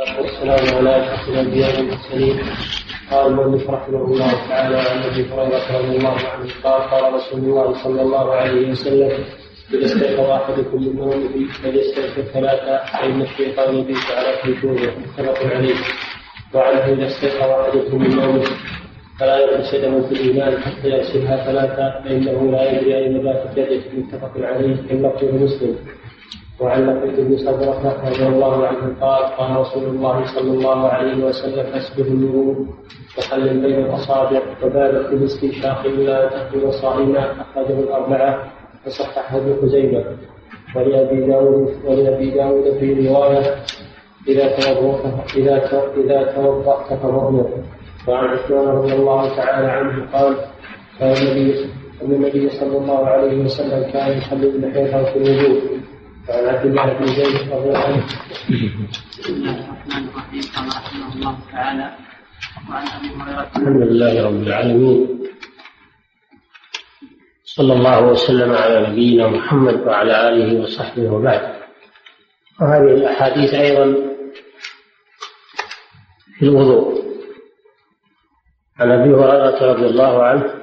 والسلام على أشرف الأنبياء والمرسلين. قال المؤلف رحمه الله تعالى عن أبي هريرة رضي الله عنه قال قال رسول الله صلى الله عليه وسلم إذا استيقظ أحدكم من نومه فليستغفر ثلاثة فإن الشيطان يبيت على خيشومه متفق عليه. وعنه إذا استيقظ أحدكم من نومه فلا يغمس يده في الإيمان حتى يغسلها ثلاثة فإنه لا يدري أين باتت يده متفق عليه. اللفظ مسلم وعن لقيت بن صبرة رضي الله عنه. قال قال رسول الله صلى الله عليه وسلم اسبه النور. وخلل بين الأصابع. وبالغ في الاستنشاق الا ان تخرج صائما أخرجه الأربعة. وصححه ابن خزيمة. ولابي داود ولابي داود في رواية إذا توضأت إذا إذا توضأت فمؤمر وعن عثمان رضي الله تعالى عنه قال كان النبي النبي صلى الله عليه وسلم كان يخلل لحيته في الوضوء. وعن عبد الله بن زيد رضي الله عنه بسم الله الرحمن الرحيم قال رحمه الله تعالى وعن ابي هريره الحمد لله رب العالمين. صلى الله وسلم على نبينا محمد وعلى آله وصحبه وبعد. وهذه الأحاديث أيضا في الوضوء. عن أبي هريرة رضي الله عنه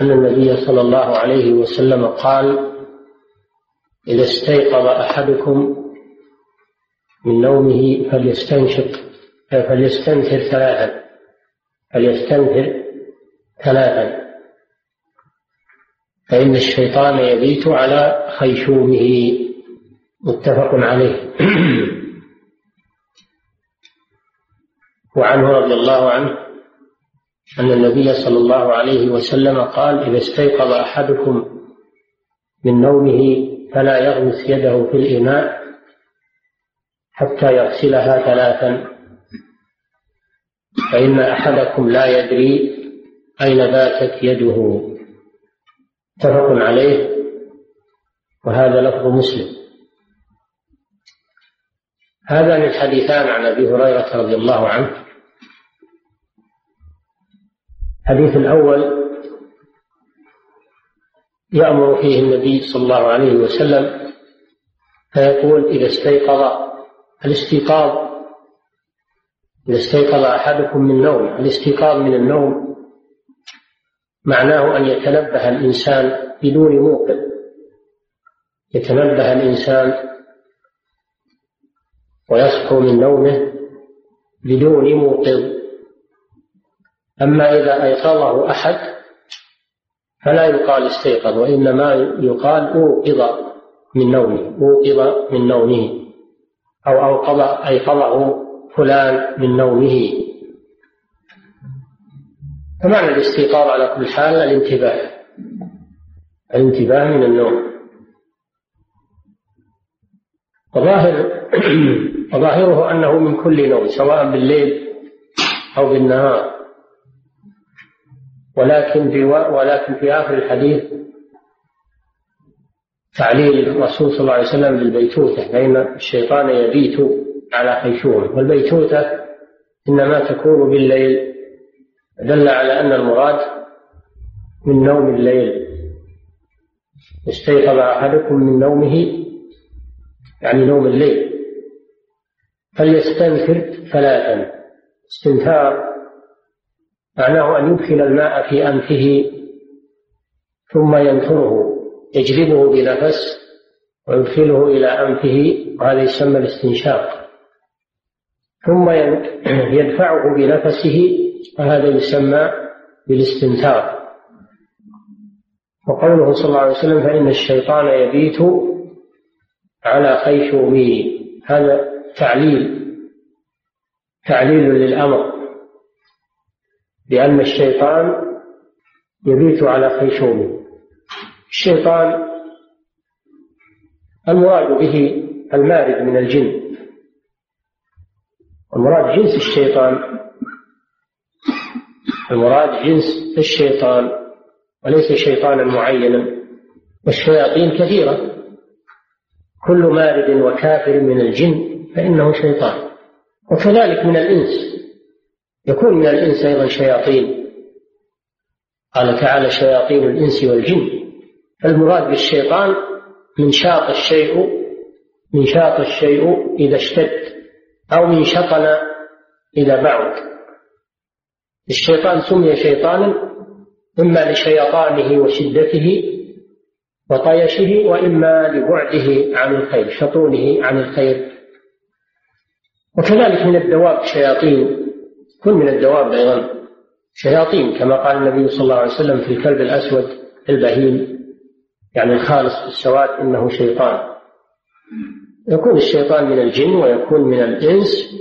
أن النبي صلى الله عليه وسلم قال إذا استيقظ أحدكم من نومه فليستنشق فليستنثر ثلاثا فليستنثر ثلاثا. فإن الشيطان يبيت على خيشومه. متفق عليه. وعنه رضي الله عنه أن النبي صلى الله عليه وسلم قال إذا استيقظ أحدكم من نومه فلا يغمس يده في الإناء حتى يغسلها ثلاثا. فإن أحدكم لا يدري أين باتت يده. متفق عليه. وهذا لفظ مسلم. هذان الحديثان عن أبي هريرة رضي الله عنه. الحديث الأول يأمر فيه النبي صلى الله عليه وسلم فيقول إذا استيقظ الاستيقاظ إذا استيقظ أحدكم من نوم الاستيقاظ من النوم؟ معناه أن يتنبه الإنسان بدون موقظ يتنبه الإنسان ويصحو من نومه بدون موقظ أما إذا أيقظه أحد فلا يقال استيقظ وإنما يقال أوقظ من نومه أوقظ من نومه أو أوقظ أيقظه فلان من نومه. فمعنى الاستيقاظ على كل حال الانتباه الانتباه من النوم. وظاهر وظاهره أنه من كل نوم سواء بالليل أو بالنهار. ولكن في ولكن في آخر الحديث تعليل الرسول صلى الله عليه وسلم للبيتوتة فإن الشيطان يبيت على خيشومه والبيتوتة إنما تكون بالليل دل على أن المراد من نوم الليل. استيقظ أحدكم من نومه يعني نوم الليل فليستنثر ثلاثا. استنثار معناه أن يدخل الماء في أنفه ثم ينثره يجذبه بنفس ويدخله إلى أنفه وهذا يسمى الاستنشاق. ثم يدفعه بنفسه وهذا يسمى بالاستنثار. وقوله صلى الله عليه وسلم فإن الشيطان يبيت على خيشومه هذا تعليل تعليل للأمر. لأن الشيطان يبيت على خيشومه الشيطان المراد به المارد من الجن. المراد جنس الشيطان المراد جنس الشيطان وليس شيطانا معينا. والشياطين كثيرة. كل مارد وكافر من الجن فإنه شيطان. وكذلك من الإنس. يكون من الإنس أيضا شياطين. قال تعالى شياطين الإنس والجن. المراد بالشيطان من شاط الشيء من شاط الشيء إذا اشتد أو من شطن إذا بعد. الشيطان سمي شيطانا إما لشيطانه وشدته وطيشه وإما لبعده عن الخير شطونه عن الخير. وكذلك من الدواب شياطين. كل من الدواب أيضا شياطين كما قال النبي صلى الله عليه وسلم في الكلب الأسود البهيم يعني الخالص في السواد إنه شيطان. يكون الشيطان من الجن ويكون من الإنس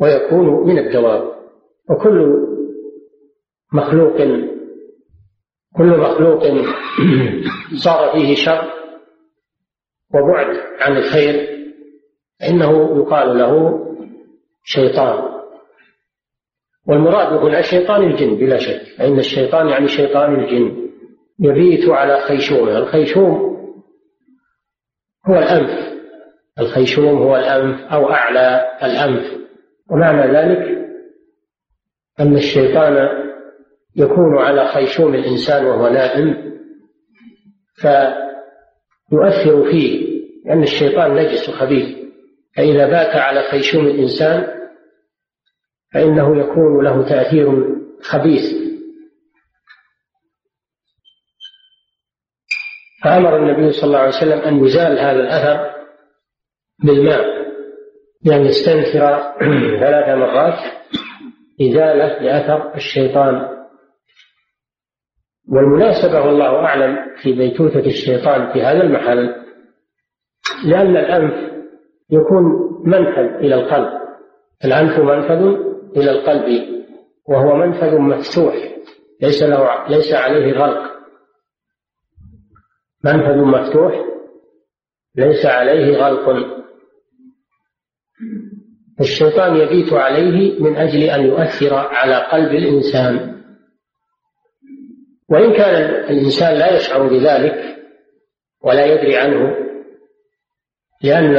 ويكون من الدواب. وكل مخلوق كل مخلوق صار فيه شر وبعد عن الخير فإنه يقال له شيطان. والمراد هنا شيطان الجن بلا شك. فإن الشيطان يعني شيطان الجن. يبيت على خيشومه الخيشوم هو الأنف. الخيشوم هو الأنف أو أعلى الأنف. ومعنى ذلك أن الشيطان يكون على خيشوم الإنسان وهو نائم فيؤثر فيه لأن الشيطان نجس خبيث فإذا بات على خيشوم الإنسان فإنه يكون له تأثير خبيث. فأمر النبي صلى الله عليه وسلم أن يزال هذا الأثر بالماء بأن يستنثر ثلاث مرات إزالة لأثر الشيطان. والمناسبة والله أعلم في بيتوتة الشيطان في هذا المحل لأن الأنف يكون منفذ إلى القلب. الأنف منفذ إلى القلب وهو منفذ مفتوح. ليس له ليس عليه غلق منفذ مفتوح. ليس عليه غلق الشيطان يبيت عليه من أجل أن يؤثر على قلب الإنسان. وإن كان الإنسان لا يشعر بذلك ولا يدري عنه لأن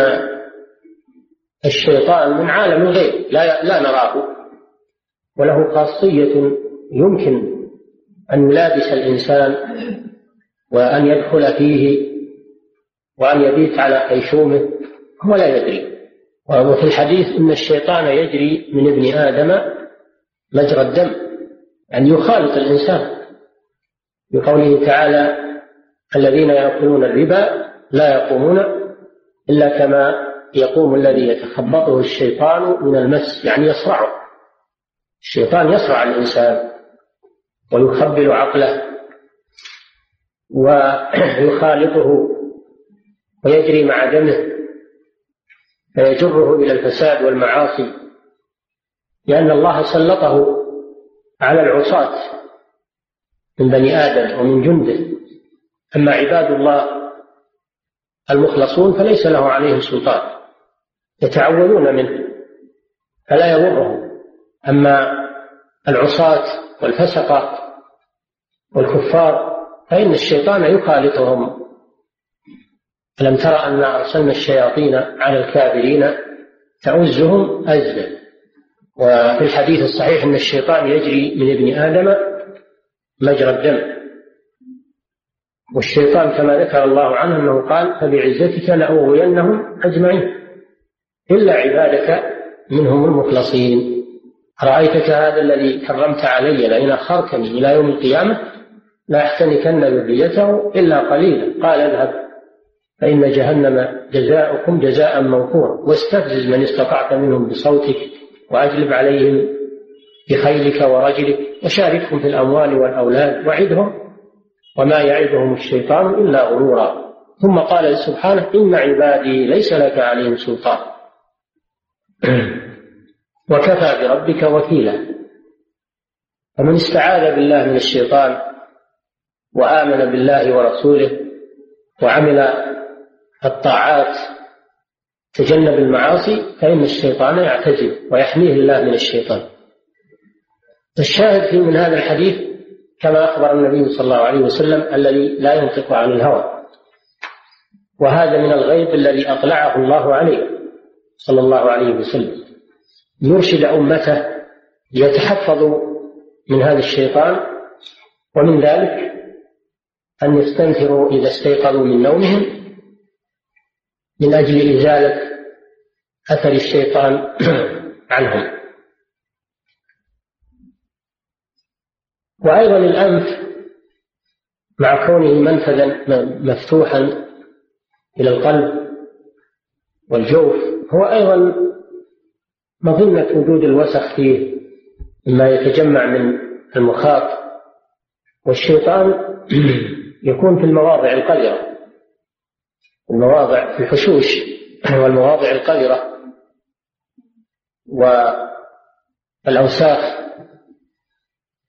الشيطان من عالم الغيب لا لا نراه. وله خاصية يمكن أن يلابس الإنسان وأن يدخل فيه وأن يبيت على خيشومه هو لا يدري. وفي الحديث إن الشيطان يجري من ابن آدم مجرى الدم أن يعني يخالط الإنسان. بقوله تعالى الذين يأكلون الربا لا يقومون إلا كما يقوم الذي يتخبطه الشيطان من المس يعني يصرعه. الشيطان يصرع الإنسان ويخبل عقله ويخالطه ويجري مع دمه فيجره إلى الفساد والمعاصي لأن الله سلطه على العصاة من بني آدم ومن جنده. أما عباد الله المخلصون فليس له عليهم سلطان يتعوذون منه فلا يضرهم. أما العصاة والفسقة والكفار فإن الشيطان يخالطهم. ألم ترى أن أرسلنا الشياطين على الكافرين تعزهم أزا وفي الحديث الصحيح أن الشيطان يجري من ابن آدم مجرى الدم. والشيطان كما ذكر الله عنه أنه قال فبعزتك لأغوينهم أجمعين إلا عبادك منهم المخلصين. أرأيتك هذا الذي كرمت علي لئن أخرتني إلى يوم القيامة؟ لأحتنكن ذريته إلا قليلا. قال اذهب فإن جهنم جزاؤكم جزاء موفورا واستفزز من استطعت منهم بصوتك وأجلب عليهم بخيلك ورجلك وشاركهم في الأموال والأولاد. وعدهم وما يعدهم الشيطان إلا غرورا. ثم قال سبحانه إن عبادي ليس لك عليهم سلطان. وكفى بربك وكيلا. فمن استعاذ بالله من الشيطان وآمن بالله ورسوله وعمل الطاعات تجنب المعاصي فإن الشيطان يعتزل ويحميه الله من الشيطان. الشاهد في من هذا الحديث كما أخبر النبي صلى الله عليه وسلم الذي لا ينطق عن الهوى. وهذا من الغيب الذي أطلعه الله عليه صلى الله عليه وسلم. يرشد أمته ليتحفظوا من هذا الشيطان ومن ذلك أن يستنفروا إذا استيقظوا من نومهم من أجل إزالة أثر الشيطان عنهم. وأيضا الأنف مع كونه منفذا مفتوحا إلى القلب والجوف هو أيضا مظنة وجود الوسخ فيه مما يتجمع من المخاط والشيطان يكون في المواضع القذرة المواضع في الحشوش والمواضع القذرة والأوساخ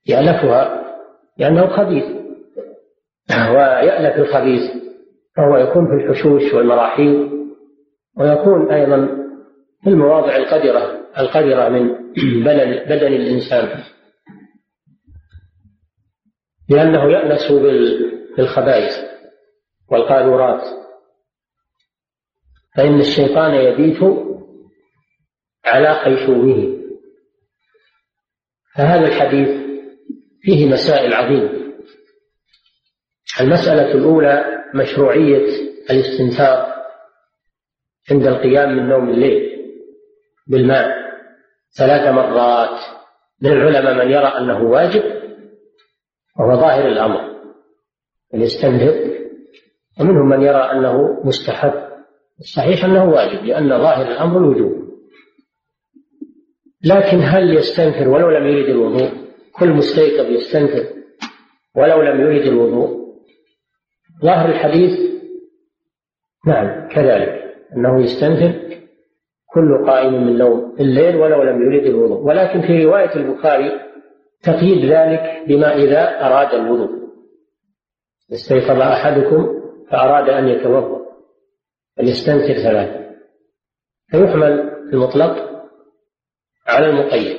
يألفها لأنه خبيث. ويألف الخبيث فهو يكون في الحشوش والمراحيض ويكون أيضا في المواضع القدرة القدرة من بدن الإنسان. لأنه يأنس بالخبائث والقاذورات. فإن الشيطان يبيت على خيشومه فهذا الحديث فيه مسائل عظيمة. المسألة الأولى مشروعية الاستنثار عند القيام من نوم الليل بالماء. ثلاث مرات. من العلماء من يرى أنه واجب وهو ظاهر الأمر أن يستنثر ومنهم من يرى أنه مستحب. الصحيح أنه واجب لأن ظاهر الأمر الوجوب. لكن هل يستنثر ولو لم يرد الوضوء؟ كل مستيقظ يستنكر ولو لم يريد الوضوء. ظاهر الحديث نعم كذلك أنه يستنكر كل قائم من نوم الليل ولو لم يريد الوضوء. ولكن في رواية البخاري تقييد ذلك بما إذا أراد الوضوء. استيقظ أحدكم فأراد أن يتوضأ. فليستنكر ثلاثة. فيحمل المطلق على المقيد.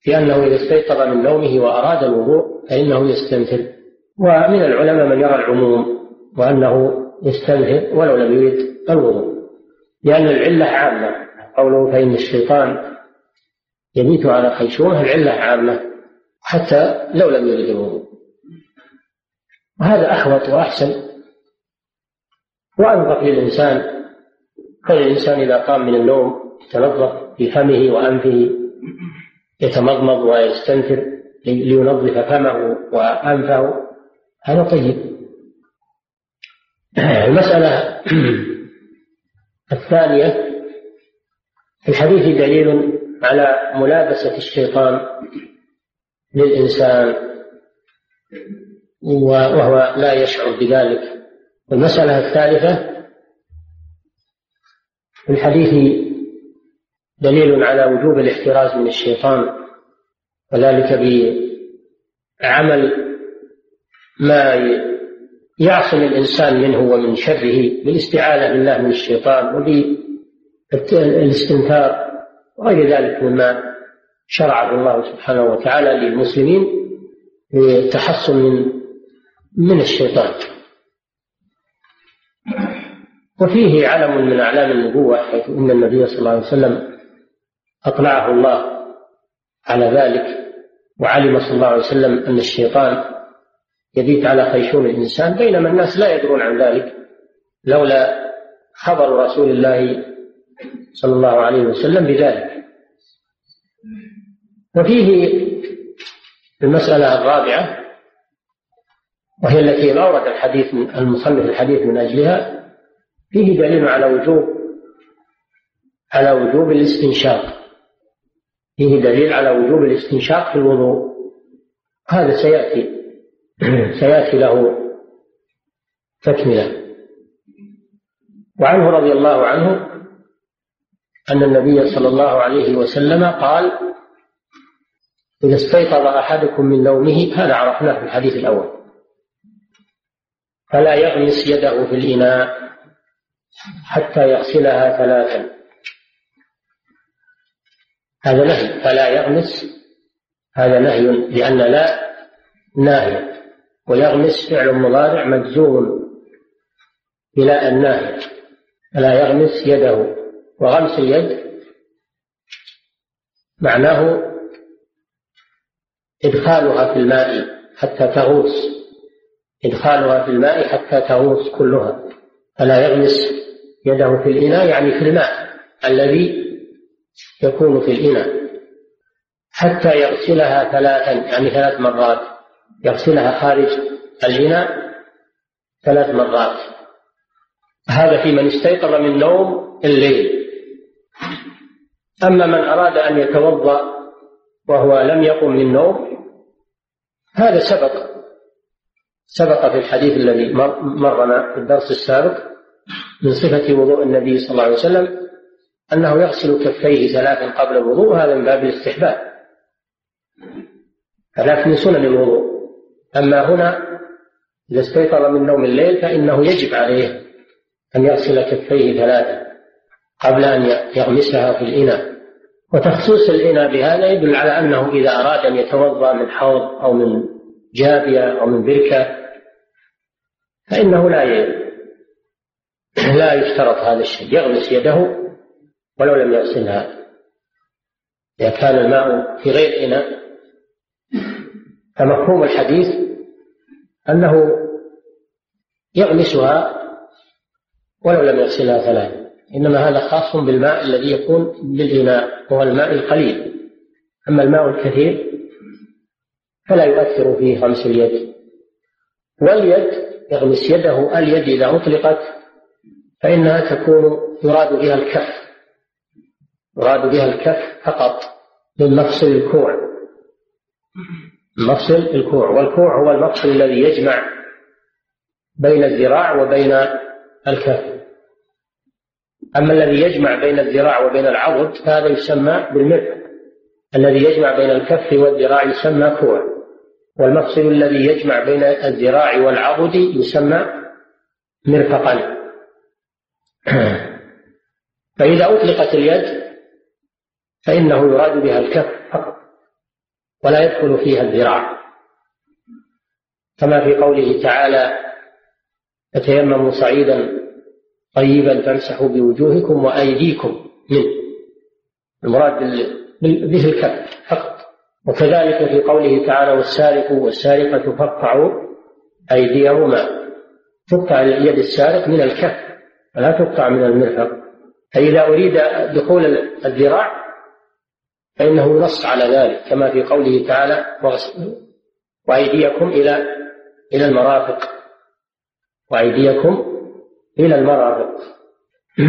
في أنه إذا استيقظ من نومه وأراد الوضوء فإنه يستنثر ومن العلماء من يرى العموم وأنه يستنثر ولو لم يرد الوضوء. لأن العلة عامة. قوله فإن الشيطان يبيت على خيشومه العلة عامة حتى لو لم يرد الوضوء وهذا أحوط وأحسن. وأنظف للإنسان كل الإنسان إذا قام من النوم يتنظف في فمه وأنفه يتمضمض ويستنثر لينظف فمه وأنفه. هذا طيب. المسألة الثانية في الحديث دليل على ملابسة الشيطان للإنسان وهو لا يشعر بذلك. المسألة الثالثة في الحديث دليل على وجوب الاحتراز من الشيطان وذلك بعمل ما يعصم الإنسان منه ومن شره بالاستعاذة بالله من الشيطان وبالاستنكار وغير ذلك مما شرعه الله سبحانه وتعالى للمسلمين للتحصن من من الشيطان. وفيه علم من أعلام النبوة حيث إن النبي صلى الله عليه وسلم أطلعه الله على ذلك وعلم صلى الله عليه وسلم أن الشيطان يبيت على خيشوم الإنسان بينما الناس لا يدرون عن ذلك. لولا خبر رسول الله صلى الله عليه وسلم بذلك. وفيه المسألة الرابعة وهي التي أورد الحديث المصنف الحديث من أجلها. فيه دليل على وجوب على وجوب الاستنشاق. فيه دليل على وجوب الاستنشاق في الوضوء. هذا سيأتي سيأتي له تكملة. وعنه رضي الله عنه أن النبي صلى الله عليه وسلم قال إذا استيقظ أحدكم من نومه هذا عرفناه في الحديث الأول. فلا يغمس يده في الإناء حتى يغسلها ثلاثا. هذا نهي. فلا يغمس هذا نهي لأن لا ناهية ويغمس فعل مضارع مجزوم بلا الناهية فلا يغمس يده. وغمس اليد معناه إدخالها في الماء حتى تغوص إدخالها في الماء حتى تغوص كلها فلا يغمس يده في الإناء يعني في الماء الذي يكون في الإناء حتى يغسلها ثلاثا يعني ثلاث مرات. يغسلها خارج الإناء ثلاث مرات. هذا في من استيقظ من نوم الليل. أما من أراد أن يتوضأ وهو لم يقم من نوم هذا سبق. سبق في الحديث الذي مرنا في الدرس السابق من صفة وضوء النبي صلى الله عليه وسلم أنه يغسل كفيه ثلاثا قبل الوضوء هذا من باب الاستحباب. ثلاث من سنن الوضوء. أما هنا إذا استيقظ من نوم الليل فإنه يجب عليه أن يغسل كفيه ثلاثا قبل أن يغمسها في الإناء. وتخصيص الإناء بهذا يدل على أنه إذا أراد أن يتوضأ من حوض أو من جابية أو من بركة فإنه لا لا يشترط هذا الشيء. يغمس يده ولو لم يغسلها. إذا كان الماء في غير إناء فمفهوم الحديث أنه يغمسها ولو لم يغسلها ثلاثة إنما هذا خاص بالماء الذي يكون بالإناء وهو الماء القليل. أما الماء الكثير فلا يؤثر فيه غمس اليد. واليد يغمس يده اليد إذا أطلقت فإنها تكون يراد بها الكف. يراد بها الكف فقط من مفصل الكوع مفصل الكوع. والكوع هو المفصل الذي يجمع بين الذراع وبين الكف. أما الذي يجمع بين الذراع وبين العضد فهذا يسمى بالمرفق الذي يجمع بين الكف والذراع يسمى كوع. والمفصل الذي يجمع بين الذراع والعضد يسمى مرفقا. فإذا أطلقت اليد فإنه يراد بها الكف فقط. ولا يدخل فيها الذراع. كما في قوله تعالى فتيمموا صعيدا طيبا فامسحوا بوجوهكم وأيديكم منه. المراد به الكف فقط. وكذلك في قوله تعالى والسارق والسارقة فاقطعوا أيديهما. تقطع يد السارق من الكف ولا تقطع من المرفق. فإذا أريد دخول الذراع فإنه نص على ذلك كما في قوله تعالى وأيديكم إلى إلى المرافق. وأيديكم إلى المرافق.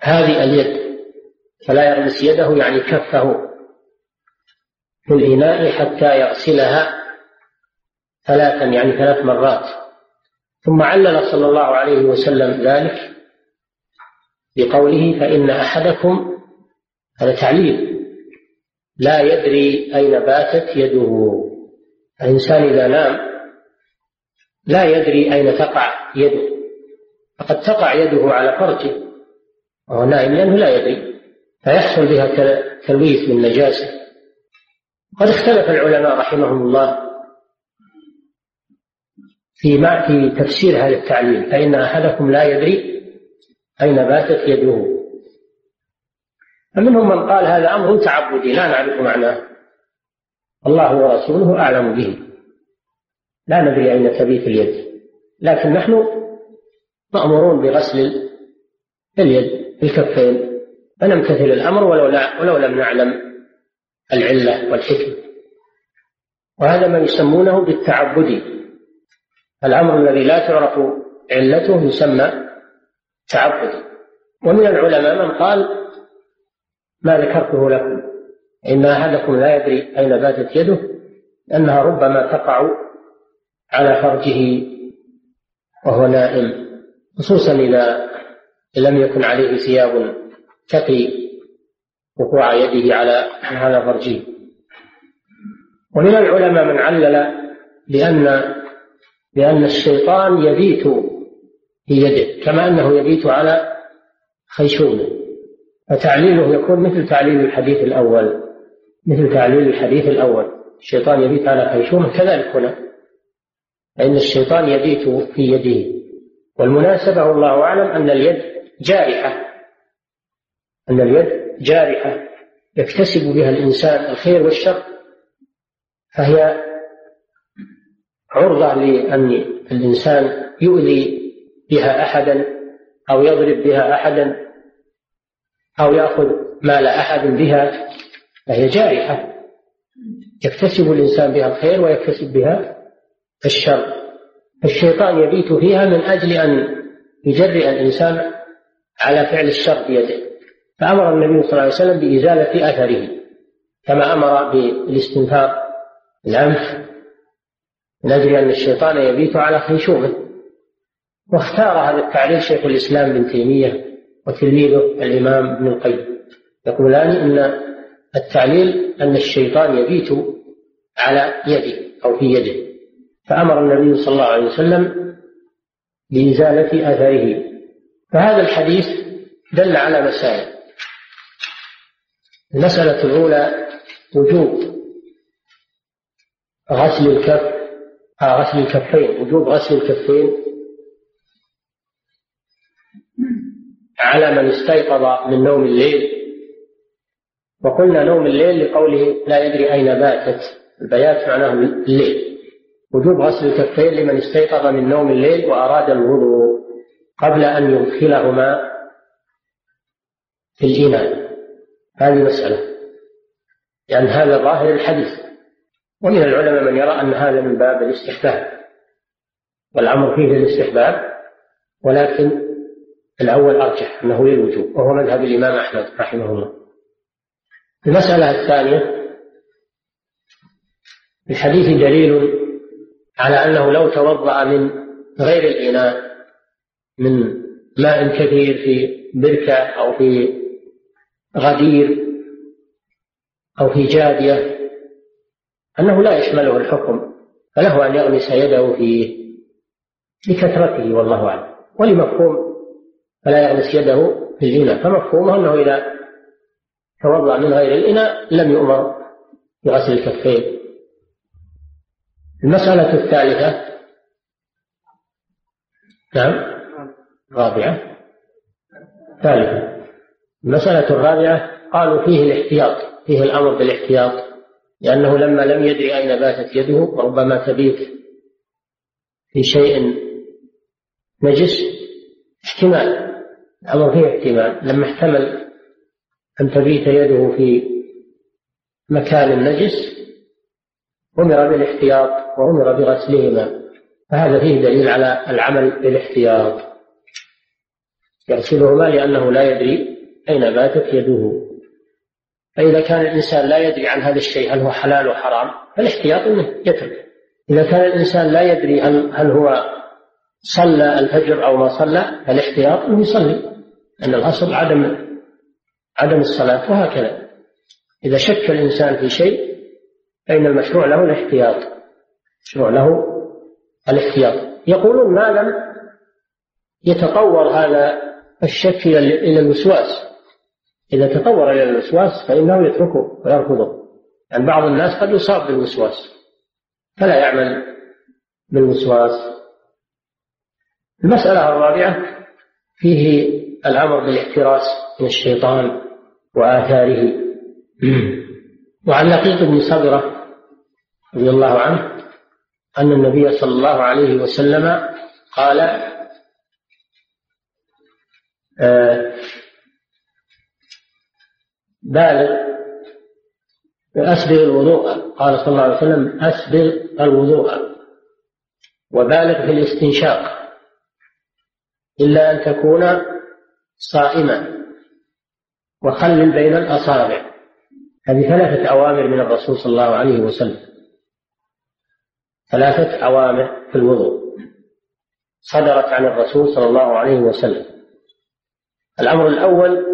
هذه اليد فلا يغمس يده يعني كفه في الإناء حتى يغسلها ثلاثا يعني ثلاث مرات. ثم علل صلى الله عليه وسلم ذلك بقوله فإن أحدكم هذا تعليل. لا يدري أين باتت يده. الإنسان إذا نام لا يدري أين تقع يده. فقد تقع يده على فرجه وهو نائم لأنه لا يدري. فيحصل بها تلويث من نجاسة. قد اختلف العلماء رحمهم الله في في تفسير هذا التعليل فإن أحدكم لا يدري أين باتت يده. فمنهم من قال هذا أمر تعبدي لا نعرف معناه. الله ورسوله أعلم به. لا ندري أين تبيت اليد. لكن نحن مأمورون بغسل اليد الكفين فنمتثل الأمر ولو, لا ولو لم نعلم العلة والحكمة. وهذا ما يسمونه بالتعبدي الأمر الذي لا تعرف علته يسمى تعبدي ومن العلماء من قال ما ذكرته لكم. إن أحدكم لا يدري أين باتت يده أنها ربما تقع على فرجه وهو نائم خصوصا إذا لم يكن عليه ثياب تقي وقوع يده على على فرجه. ومن العلماء من علل بأن بأن الشيطان يبيت في يده كما أنه يبيت على خيشومه. فتعليله يكون مثل تعليل الحديث الأول مثل تعليل الحديث الأول. الشيطان يبيت على خيشومه كذلك هنا. فإن الشيطان يبيت في يده. والمناسبة والله أعلم أن اليد جارحة. أن اليد جارحة. يكتسب بها الإنسان الخير والشر. فهي عرضة لأن الإنسان يؤذي بها أحدا أو يضرب بها أحدا. أو يأخذ مال أحد بها فهي جارحة. يكتسب الإنسان بها الخير ويكتسب بها الشر. الشيطان يبيت فيها من أجل أن يجرئ الإنسان على فعل الشر بيده. فأمر النبي صلى الله عليه وسلم بإزالة أثره كما أمر بالاستنفار الأنف من أجل أن الشيطان يبيت على خيشومه واختار هذا التعليل شيخ الإسلام ابن تيمية. وتلميذه الإمام ابن القيم. يقولان إن التعليل أن الشيطان يبيت على يده أو في يده. فأمر النبي صلى الله عليه وسلم بإزالة أثره فهذا الحديث دل على مسائل. المسألة الأولى وجوب غسل الكف آه غسل الكفين وجوب غسل الكفين على من استيقظ من نوم الليل. وقلنا نوم الليل لقوله لا يدري أين باتت. البيات معناه الليل. وجوب غسل الكفين لمن استيقظ من نوم الليل وأراد الوضوء قبل أن يدخلهما في الإناء هذه مسألة. يعني هذا ظاهر الحديث. ومن العلماء من يرى أن هذا من باب الاستحباب. والأمر فيه الاستحباب. ولكن الأول أرجح أنه للوجوب وهو مذهب الإمام أحمد رحمه الله. المسألة الثانية الحديث دليل على أنه لو توضأ من غير الإناء من ماء كثير في بركة أو في غدير أو في جادية أنه لا يشمله الحكم فله أن يغمس يده فيه لكثرته والله أعلم. ولمفهوم فلا يغمس يده في الإناء فمفهومه أنه إذا توضأ من غير الإناء لم يؤمر بغسل الكفين. المسألة الثالثة. نعم. رابعة. ثالثة. المسألة الرابعة. قالوا فيه الاحتياط فيه الأمر بالاحتياط لأنه لما لم يدري أين باتت يده وربما تبيت في شيء نجس احتمال. الأمر فيه احتمال. لما احتمل أن تبيت يده في مكان نجس أمر بالاحتياط وأمر بغسلهما. فهذا فيه دليل على العمل بالاحتياط. يغسلهما لأنه لا يدري أين باتت يده. فإذا كان الإنسان لا يدري عن هذا الشيء هل هو حلال وحرام فالاحتياط أنه يترك. إذا كان الإنسان لا يدري هل, هل هو صلى الفجر أو ما صلى فالاحتياط أنه يصلي أن الأصل عدم عدم الصلاة وهكذا. إذا شك الإنسان في شيء فإن المشروع له الاحتياط. مشروع له الاحتياط. يقولون ما لم يتطور هذا الشك إلى الوسواس. إذا تطور إلى الوسواس فإنه يتركه ويرفضه. يعني بعض الناس قد يصاب بالوسواس فلا يعمل بالوسواس. المسألة الرابعة فيه الأمر بالاحتراس من الشيطان وآثاره. وعن لقيط بن صبرة رضي الله عنه أن النبي صلى الله عليه وسلم قال آه بالغ أسبغ الوضوء. قال صلى الله عليه وسلم أسبغ الوضوء وبالغ في الاستنشاق. إلا أن تكون صائما. وخلل بين الأصابع. هذه ثلاثة أوامر من الرسول صلى الله عليه وسلم. ثلاثة أوامر في الوضوء. صدرت عن الرسول صلى الله عليه وسلم. الأمر الأول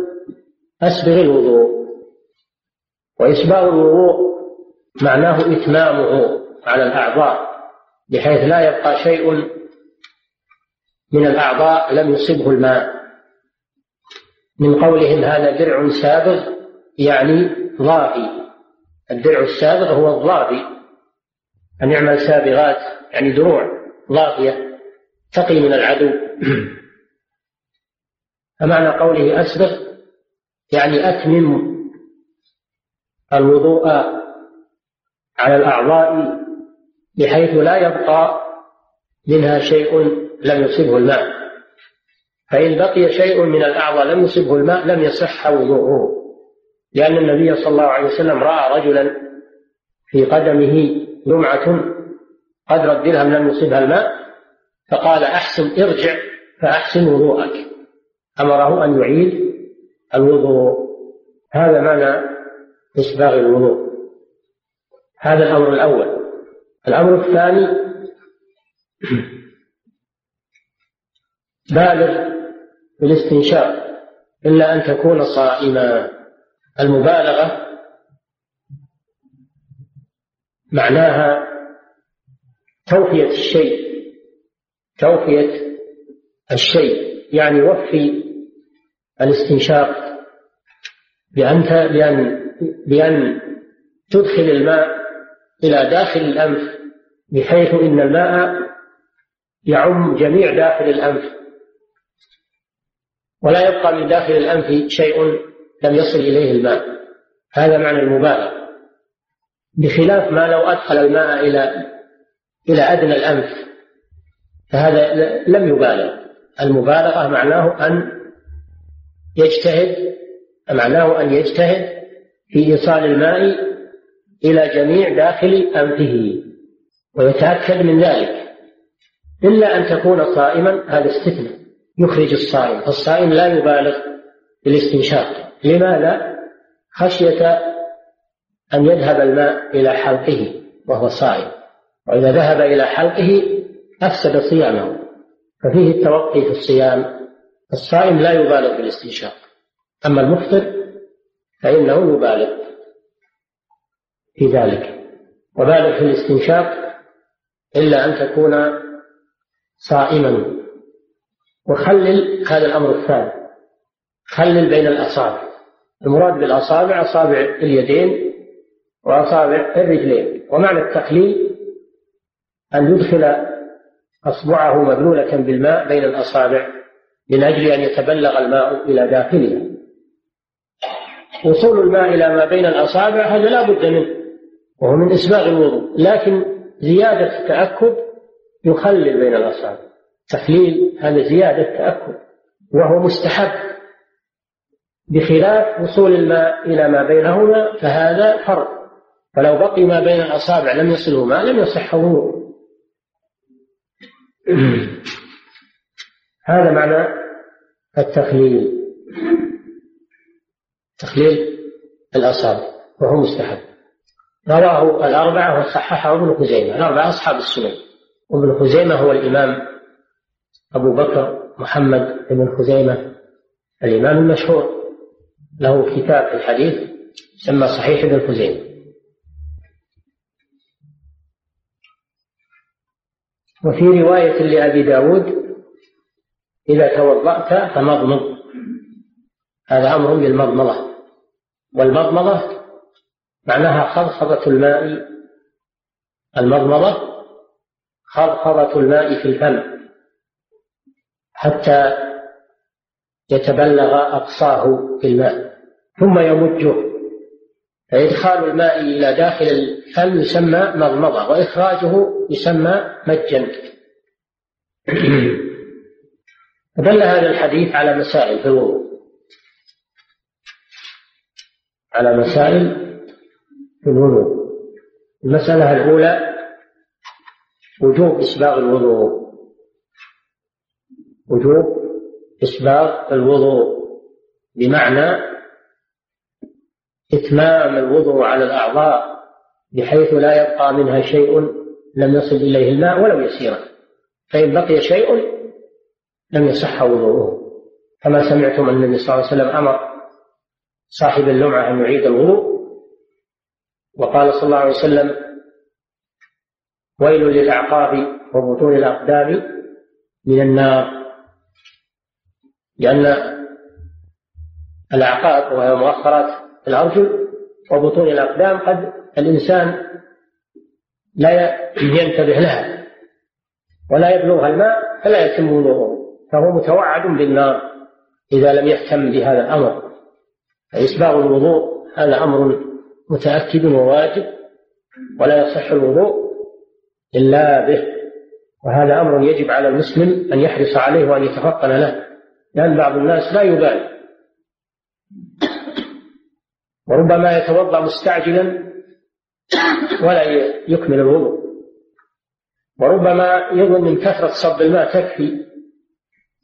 أسبغ الوضوء. وإسباغ الوضوء معناه إتمامه على الأعضاء بحيث لا يبقى شيء من الأعضاء لم يصبه الماء. من قولهم هذا درع سابغ يعني ضافي. الدرع السابغ هو الضافي. أن يعمل سابغات يعني دروع ضافية تقي من العدو. فمعنى قوله أسبغ يعني أتمم الوضوء على الأعضاء بحيث لا يبقى منها شيء لم يصبه الماء. فإن بقي شيء من الأعضاء لم يصبه الماء لم يصح وضوءه. لأن النبي صلى الله عليه وسلم رأى رجلا في قدمه لمعة قدر الدرهم لم يصبها الماء فقال أحسن ارجع فأحسن وضوءك. أمره أن يعيد الوضوء. هذا معنى إسباغ الوضوء. هذا الأمر الأول. الأمر الثاني بالغ في الاستنشاق إلا أن تكون صائما. المبالغة معناها توفية الشيء توفية الشيء. يعني وفي الاستنشاق بأن بأن بأن تدخل الماء إلى داخل الأنف بحيث إن الماء يعم جميع داخل الأنف. ولا يبقى من داخل الأنف شيء لم يصل إليه الماء. هذا معنى المبالغة بخلاف ما لو أدخل الماء إلى إلى أدنى الأنف فهذا لم يبالغ. المبالغة معناه أن يجتهد معناه أن يجتهد في إيصال الماء إلى جميع داخل أنفه ويتأكد من ذلك. إلا أن تكون صائما هذا استثناء. يخرج الصائم فالصائم لا يبالغ في الاستنشاق لماذا؟ خشية أن يذهب الماء إلى حلقه وهو صائم. وإذا ذهب إلى حلقه أفسد صيامه. ففيه التوقي في الصيام. الصائم لا يبالغ في الاستنشاق أما المفطر فإنه يبالغ في ذلك. وبالغ في الاستنشاق إلا أن تكون صائما. وخلل هذا الأمر الثاني. خلل بين الأصابع. المراد بالأصابع أصابع اليدين وأصابع الرجلين. ومعنى التخليل أن يدخل أصبعه مبلولة بالماء بين الأصابع من أجل أن يتبلغ الماء إلى داخلها. وصول الماء إلى ما بين الأصابع هذا لا بد منه وهو من إسباغ الوضوء. لكن زيادة التأكد يخلل بين الأصابع. تخليل هذا زيادة تأكد وهو مستحب بخلاف وصول الماء إلى ما بينهما فهذا فرق فلو بقي ما بين الأصابع لم يصله ماء لم يصح هذا معنى التخليل. تخليل الأصابع وهو مستحب. رواه الأربعة وصححه ابن خزيمة. الأربعة أصحاب السنن. وابن خزيمة هو الإمام أبو بكر محمد بن خزيمة الإمام المشهور له كتاب في الحديث يسمى صحيح ابن خزيمة. وفي رواية لأبي داود إذا توضأت فمضمض. هذا أمر بالمضمضة. والمضمضة معناها خضخضة الماء المضمضة خضخضة الماء في الفم. حتى يتبلغ أقصاه في الماء ثم يمجه. فإدخال الماء إلى داخل الفم يسمى مضمضة وإخراجه يسمى مجا. فدل هذا الحديث على مسائل في الوضوء. على مسائل في الوضوء. المسألة الأولى وجوب إسباغ الوضوء. وجوب إسباغ الوضوء بمعنى إتمام الوضوء على الأعضاء بحيث لا يبقى منها شيء لم يصل إليه الماء ولو يسيرا. فإن بقي شيء لم يصح وضوءه. كما سمعتم أن النبي صلى الله عليه وسلم أمر صاحب اللمعة أن يعيد الوضوء؟ وقال صلى الله عليه وسلم ويل للأعقاب وبطون الأقدام من النار. لأن الأعقاب وهي مؤخرات الأرجل وبطون الأقدام قد الإنسان لا ينتبه لها ولا يبلغها الماء فلا يتم وضوءه فهو متوعد بالنار إذا لم يهتم بهذا الأمر. فإسباغ الوضوء هذا أمر متأكد وواجب ولا يصح الوضوء إلا به وهذا أمر يجب على المسلم أن يحرص عليه وأن يتفطن له. لأن بعض الناس لا يبالي. وربما يتوضأ مستعجلا ولا يكمل الوضوء. وربما يظن من كثرة صب الماء تكفي.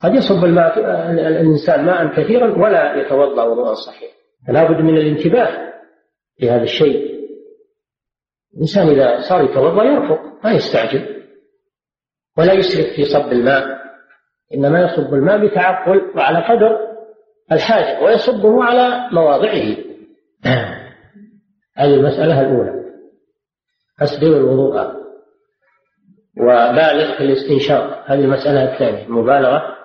قد يصب الماء الإنسان ماء كثيرا ولا يتوضأ وضوءا صحيحا فلا بد من الانتباه لهذا الشيء. الإنسان إذا صار يتوضأ يرفق ما يستعجل ولا يسرف في صب الماء. إنما يصب الماء بتعقل وعلى قدر الحاجة ويصبه على مواضعه. هذه المسألة الأولى. أسبغ الوضوء وبالغ في الاستنشاق. هذه المسألة الثانية مبالغة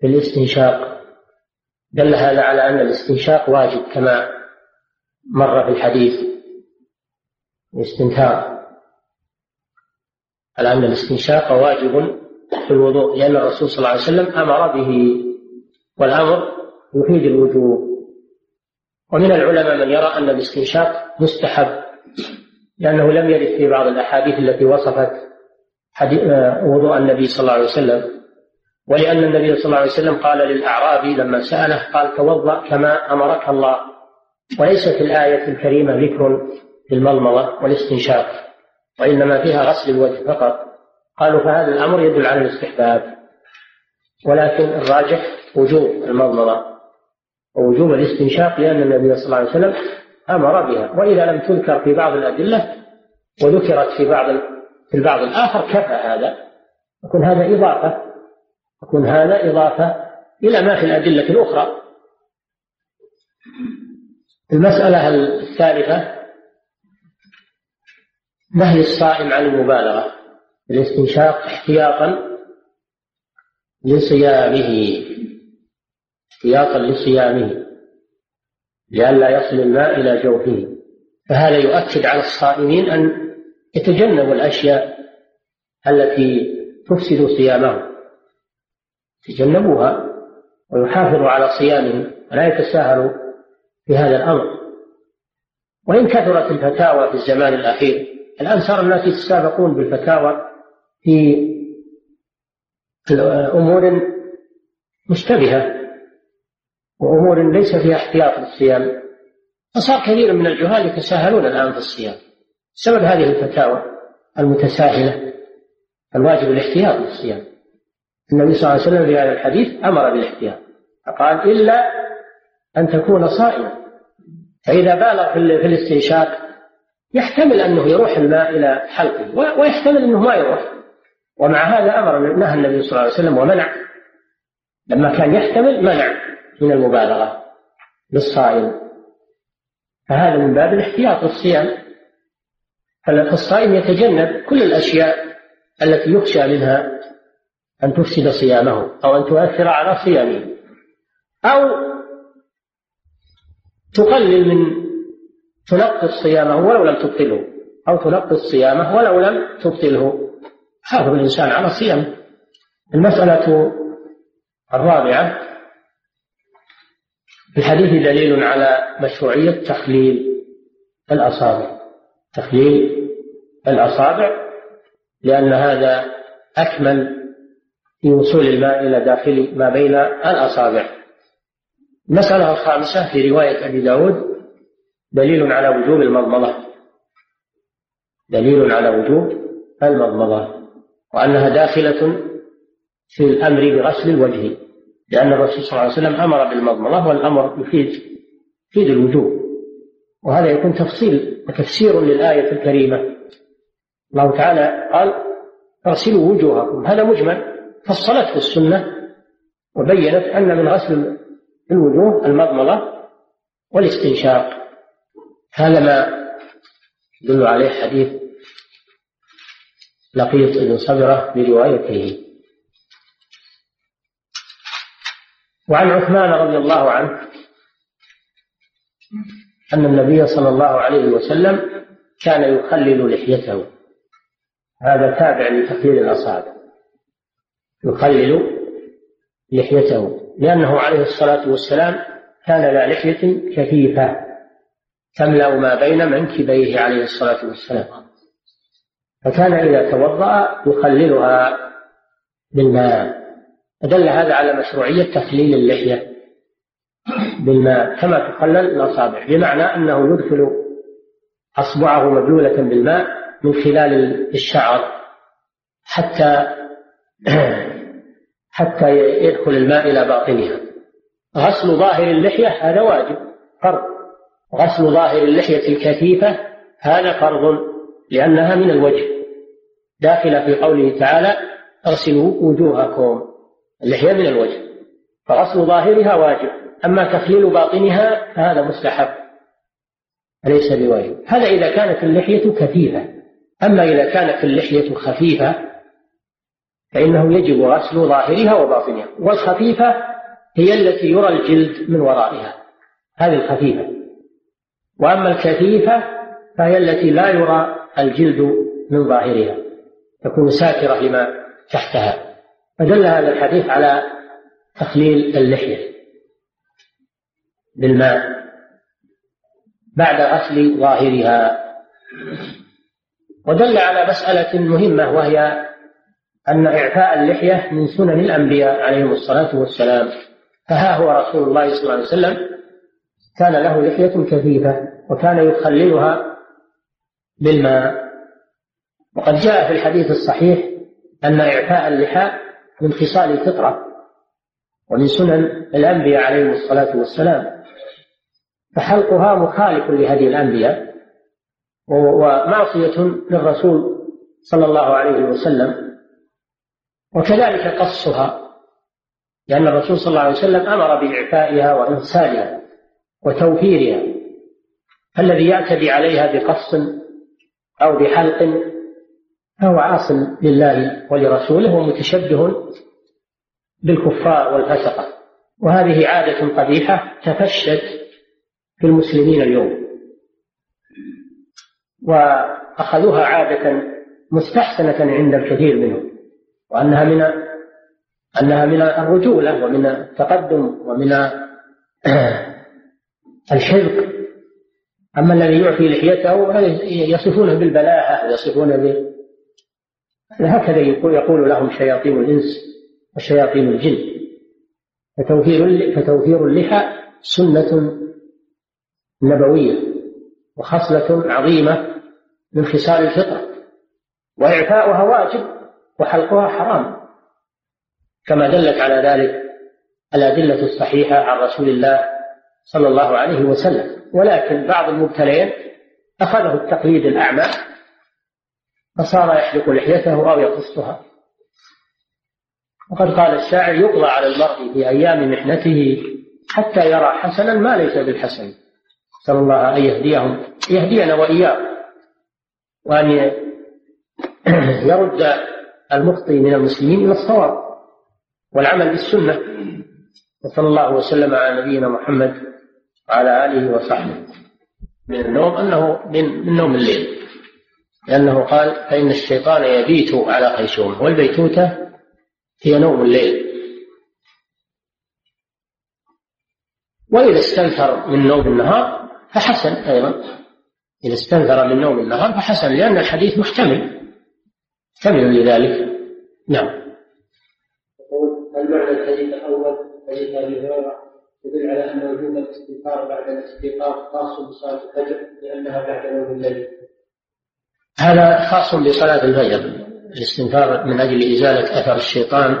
في الاستنشاق. دل هذا على أن الاستنشاق واجب كما مر في الحديث. الاستنثار على أن الاستنشاق واجب في الوضوء لأن الرسول صلى الله عليه وسلم أمر به والأمر يفيد الوجوب. ومن العلماء من يرى أن الاستنشاق مستحب لأنه لم يرد في بعض الأحاديث التي وصفت آه، وضوء النبي صلى الله عليه وسلم. ولأن النبي صلى الله عليه وسلم قال للأعرابي لما سأله قال توضأ كما أمرك الله. وليس في الآية الكريمة ذكر في المضمضة والاستنشاق وإنما فيها غسل الوجه فقط. قالوا فهذا الأمر يدل على الاستحباب ولكن الراجح وجوب المضمضة ووجوب الاستنشاق لأن النبي صلى الله عليه وسلم أمر بها. وإذا لم تذكر في بعض الأدلة وذكرت في بعض في البعض الآخر كفى هذا. يكون هذا إضافة يكون هذا إضافة إلى ما في الأدلة الأخرى. المسألة الثالثة نهي الصائم عن المبالغة. الاستنشاق احتياطا لصيامه احتياطا لصيامه لئلا يصل الماء إلى جوفه. فهذا يؤكد على الصائمين أن يتجنبوا الأشياء التي تفسد صيامهم. يتجنبوها ويحافظوا على صيامهم ولا يتساهلوا في هذا الأمر. وإن كثرت الفتاوى في الزمان الأخير الآن صار الناس يتسابقون بالفتاوى في أمور مشتبهة وأمور ليس فيها احتياط للصيام. فصار كثير من الجهال يتساهلون الآن في الصيام بسبب هذه الفتاوى المتساهلة. الواجب الاحتياط للصيام. النبي صلى الله عليه وسلم في هذا الحديث أمر بالاحتياط. فقال إلا أن تكون صائما. فإذا بالغ في الاستنشاق يحتمل أنه يروح الماء إلى حلقه ويحتمل أنه ما يروح. ومع هذا أمر نهى النبي صلى الله عليه وسلم ومنع. لما كان يحتمل منع من المبالغة للصائم. فهذا من باب الاحتياط للصيام فالصائم يتجنب كل الأشياء التي يخشى منها أن تفسد صيامه أو أن تؤثر على صيامه. أو تقلل من تنقص صيامه ولو لم تبطله أو تنقص صيامه ولو لم تبطله. حافظ الإنسان على صيامه المسألة الرابعة في الحديث دليل على مشروعية تخليل الأصابع. تخليل الأصابع لأن هذا أكمل في وصول الماء إلى داخل ما بين الأصابع. المسألة الخامسة في رواية أبي داود دليل على وجوب المضمضة. دليل على وجوب المضمضة. وأنها داخلة في الأمر بغسل الوجه لأن الرسول صلى الله عليه وسلم أمر بالمضمضة والأمر يفيد يفيد الوجوب. وهذا يكون تفصيل وتفسير للآية الكريمة. الله تعالى قال اغسلوا وجوهكم. هذا مجمل. فصلته السنة وبينت أن من غسل الوجوه المضمضة والاستنشاق. هذا ما يدل عليه حديث لقيط بن صبرة بروايته. وعن عثمان رضي الله عنه أن النبي صلى الله عليه وسلم كان يخلل لحيته. هذا تابع لتخليل الأصابع. يخلل لحيته. لأنه عليه الصلاة والسلام كان ذا لحية كثيفة تملأ ما بين منكبيه عليه الصلاة والسلام. فكان إذا توضأ يخللها بالماء. فدل هذا على مشروعية تخليل اللحية بالماء كما تخلل الأصابع بمعنى أنه يدخل أصبعه مبلولة بالماء من خلال الشعر حتى حتى يدخل الماء إلى باطنها. غسل ظاهر اللحية هذا واجب فرض. غسل ظاهر اللحية الكثيفة هذا فرض لأنها من الوجه. داخلة في قوله تعالى أغسلوا وجوهكم اللحية من الوجه. فغسل ظاهرها واجب. أما تخليل باطنها فهذا مستحب. ليس بواجب. هذا إذا كانت اللحية كثيفة. أما إذا كانت اللحية خفيفة فإنه يجب غسل ظاهرها وباطنها. والخفيفة هي التي يرى الجلد من ورائها. هذه الخفيفة. وأما الكثيفة فهي التي لا يرى الجلد من ظاهرها. تكون ساترة لما تحتها. فدل هذا الحديث على تخليل اللحية بالماء بعد غسل ظاهرها. ودل على مسألة مهمة وهي أن إعفاء اللحية من سنن الأنبياء عليهم الصلاة والسلام. فها هو رسول الله صلى الله عليه وسلم كان له لحية كثيفة وكان يخللها بالماء. وقد جاء في الحديث الصحيح أن إعفاء اللحى من خصال الفطرة ومن سنن الأنبياء عليهم الصلاة والسلام. فحلقها مخالف لهدي الأنبياء ومعصية للرسول صلى الله عليه وسلم. وكذلك قصها لأن الرسول صلى الله عليه وسلم أمر بإعفائها وإرسالها وتوفيرها. الذي يعتدي عليها بقص أو بحلق فهو عاص لله ولرسوله ومتشبه بالكفار والفسقة. وهذه عادة قبيحة تفشت في المسلمين اليوم. وأخذوها عادة مستحسنة عند الكثير منهم. وأنها من أنها من الرجولة ومن التقدم ومن الحذق أما الذي يعفي لحيته يصفونه بالبلاهة ويصفونه هكذا يقول لهم شياطين الإنس وشياطين الجن. فتوفير فتوفير اللحى سنة نبوية وخصلة عظيمة من خصال الفطرة. وإعفاؤها واجب وحلقها حرام. كما دلت على ذلك الأدلة الصحيحة عن رسول الله صلى الله عليه وسلم. ولكن بعض المبتلين أخذه التقليد الأعمى فصار يحلق لحيته أو يقصها. وقد قال الشاعر يقضى على المرء في أيام محنته حتى يرى حسنا ما ليس بالحسن. نسأل الله أن يهديهم يهدينا وإياهم وأن يرد المخطئ من المسلمين إلى الصواب والعمل بالسنة. وصلى الله وسلم على نبينا محمد وعلى آله وصحبه. من النوم أنه من نوم الليل. لأنه قال فإن الشيطان يبيت على خيشومه والبيتوتة هي نوم الليل. وإذا استنثر من نوم النهار فحسن أيضا. إذا استنثر من نوم النهار فحسن لأن الحديث محتمل. محتمل لذلك. نعم. المعنى الحديث الأول؟ حديث أبي هريرة يدل على أن وجوب الاستغفار بعد الاستيقاظ خاص بصلاة الفجر لأنها بعد نوم الليل. هذا خاص بصلاة الفجر الاستنفار من أجل إزالة أثر الشيطان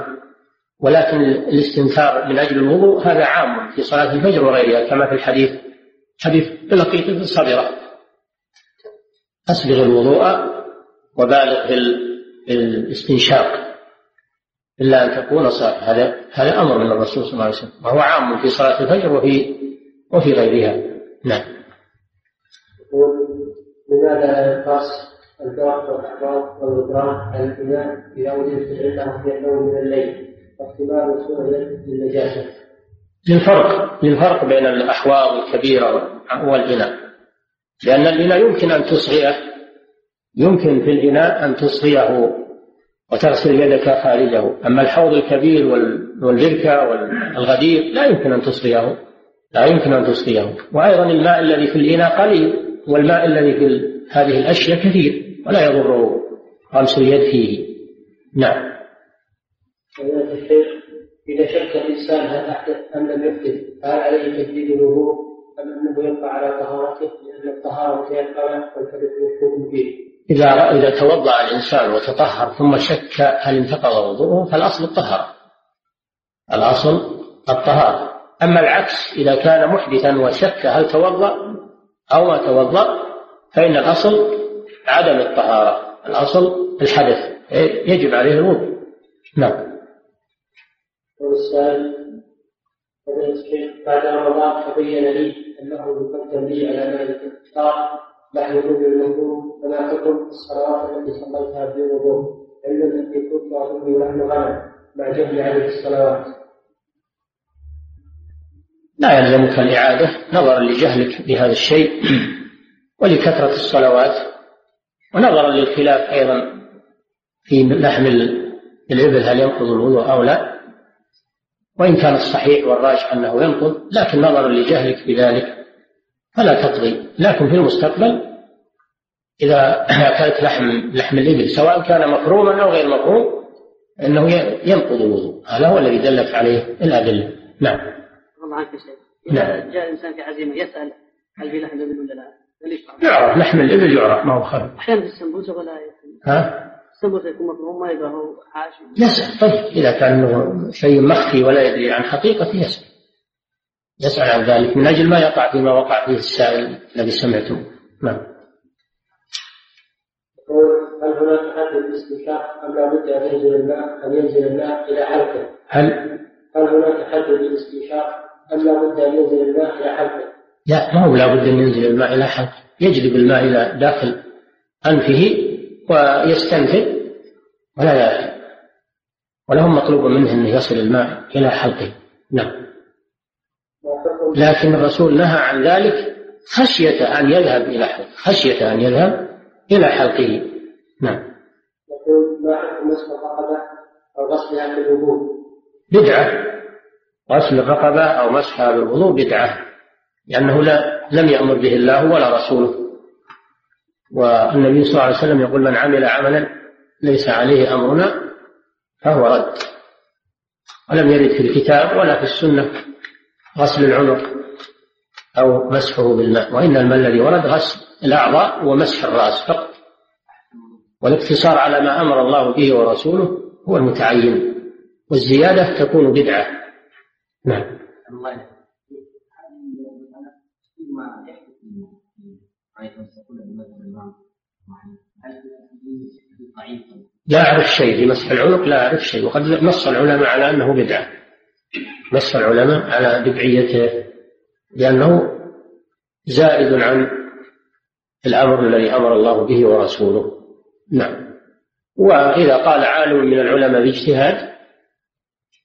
ولكن الاستنفار من أجل الوضوء هذا عام في صلاة الفجر وغيرها كما في الحديث حديث لقيط الصبرة أسبغ الوضوء وبالغ في الاستنشاق إلا أن تكون صلاة. هذا هذا أمر من الرسول صلى الله عليه وسلم وهو عام في صلاة الفجر وفي وفي غيرها. نعم. لماذا يقاس الفرق والأحواض والغدران على الإناء إذا وجدت عنده في النوم من الليل واحتمال وصول للنجاسة. للفرق للفرق بين الأحواض الكبيرة والإناء. لأن الإناء يمكن أن تصغيه يمكن في الإناء أن تصغيه وتغسل يدك خارجه. أما الحوض الكبير والبركة والغدير لا يمكن أن تصغيه لا يمكن أن تصغيه. وأيضا الماء الذي في الإناء قليل والماء الذي في هذه الأشياء كثير. ولا يضر غمس اليد فيه نعم الشيخ إذا شك الإنسان هل أحدث أم لم يحدث فهل عليه تجديد الوضوء أم أنه يبقى على طهارته لأن الطهارة متيقنة والحدث مشكوك فيه. إذا إذا توضأ الإنسان وتطهر ثم شك هل انتقض وضوءه فالأصل الطهارة. الأصل الطهارة. أما العكس إذا كان محدثا وشك هل توضأ أو ما توضأ فإن الأصل عدم الطهارة الأصل الحدث. يجب عليه الوضوء. نعم. والسائل بعد رمضان تبين لي أنه يقدم لي على مال الإفطار بعد وجود الوضوء فما تكون الصلوات التي صليتها بالوضوء؟ علما اني كنت اظن نحن غنم مع جهل عدد الصلوات؟ لا يلزمك الإعادة نظرا لجهلك بهذا الشيء ولكثرة الصلوات. ونظرا للخلاف أيضا في لحم الإبل هل ينقض الوضوء أو لا؟ وإن كان الصحيح والراجح أنه ينقض لكن نظرا لجهلك بذلك فلا تقضي. لكن في المستقبل إذا أكلت لحم لحم الإبل سواء كان مفروما أو غير مفروم أنه ينقض الوضوء. هذا هو الذي دلت عليه الأدلة. نعم. الله عنك إذا نعم. جاء الإنسان في عزيمة يسأل هل في لحم الإبل ولا لا؟ يعرف. لحم الإبل يعرف ما هو خلف أحيانا السمبوسة ولا ها؟ السمبوسة يكون مفروم ما يبقى هو حاشي يسأل. طيب إذا كان شيء مخفي ولا يدري عن حقيقته يسأل. يسأل عن ذلك. من أجل ما يقع فيما وقع فيه السائل الذي سمعته. نعم. هل هناك حد للاستنشاق أم لابد أن ينزل الماء أن ينزل الماء إلى حلقه؟ هل؟ هل هناك حد للاستنشاق أم لابد أن ينزل الماء إلى حلقه؟ لا ما هو لابد أن ينزل الماء إلى حلقه يجلب الماء إلى داخل أنفه ويستنفذ ولا يأتي وله مطلوب منه أنه يصل الماء إلى حلقه. نعم. لكن الرسول نهى عن ذلك خشية أن يذهب إلى حلقه خشية أن يذهب إلى حلقه. نعم. يقول ما حكم مسح الرقبة أو غسلها بالوضوء بدعة. غسل الرقبة أو مسحها بالوضوء بدعة. لأنه لا لم يأمر به الله ولا رسوله. والنبي صلى الله عليه وسلم يقول من عمل عملا ليس عليه أمرنا فهو رد. ولم يرد في الكتاب ولا في السنة غسل العنق أو مسحه بالماء. وإن الماء الذي ورد غسل الأعضاء ومسح الرأس فقط. والاقتصار على ما أمر الله به ورسوله هو المتعين. والزيادة تكون بدعة. نعم. لا أعرف شيء في مسح العنق لا أعرف شيء. وقد نص العلماء على أنه بدعة. نص العلماء على بدعيته لأنه زائد عن الأمر الذي أمر الله به ورسوله. نعم. وإذا قال عالم من العلماء باجتهاد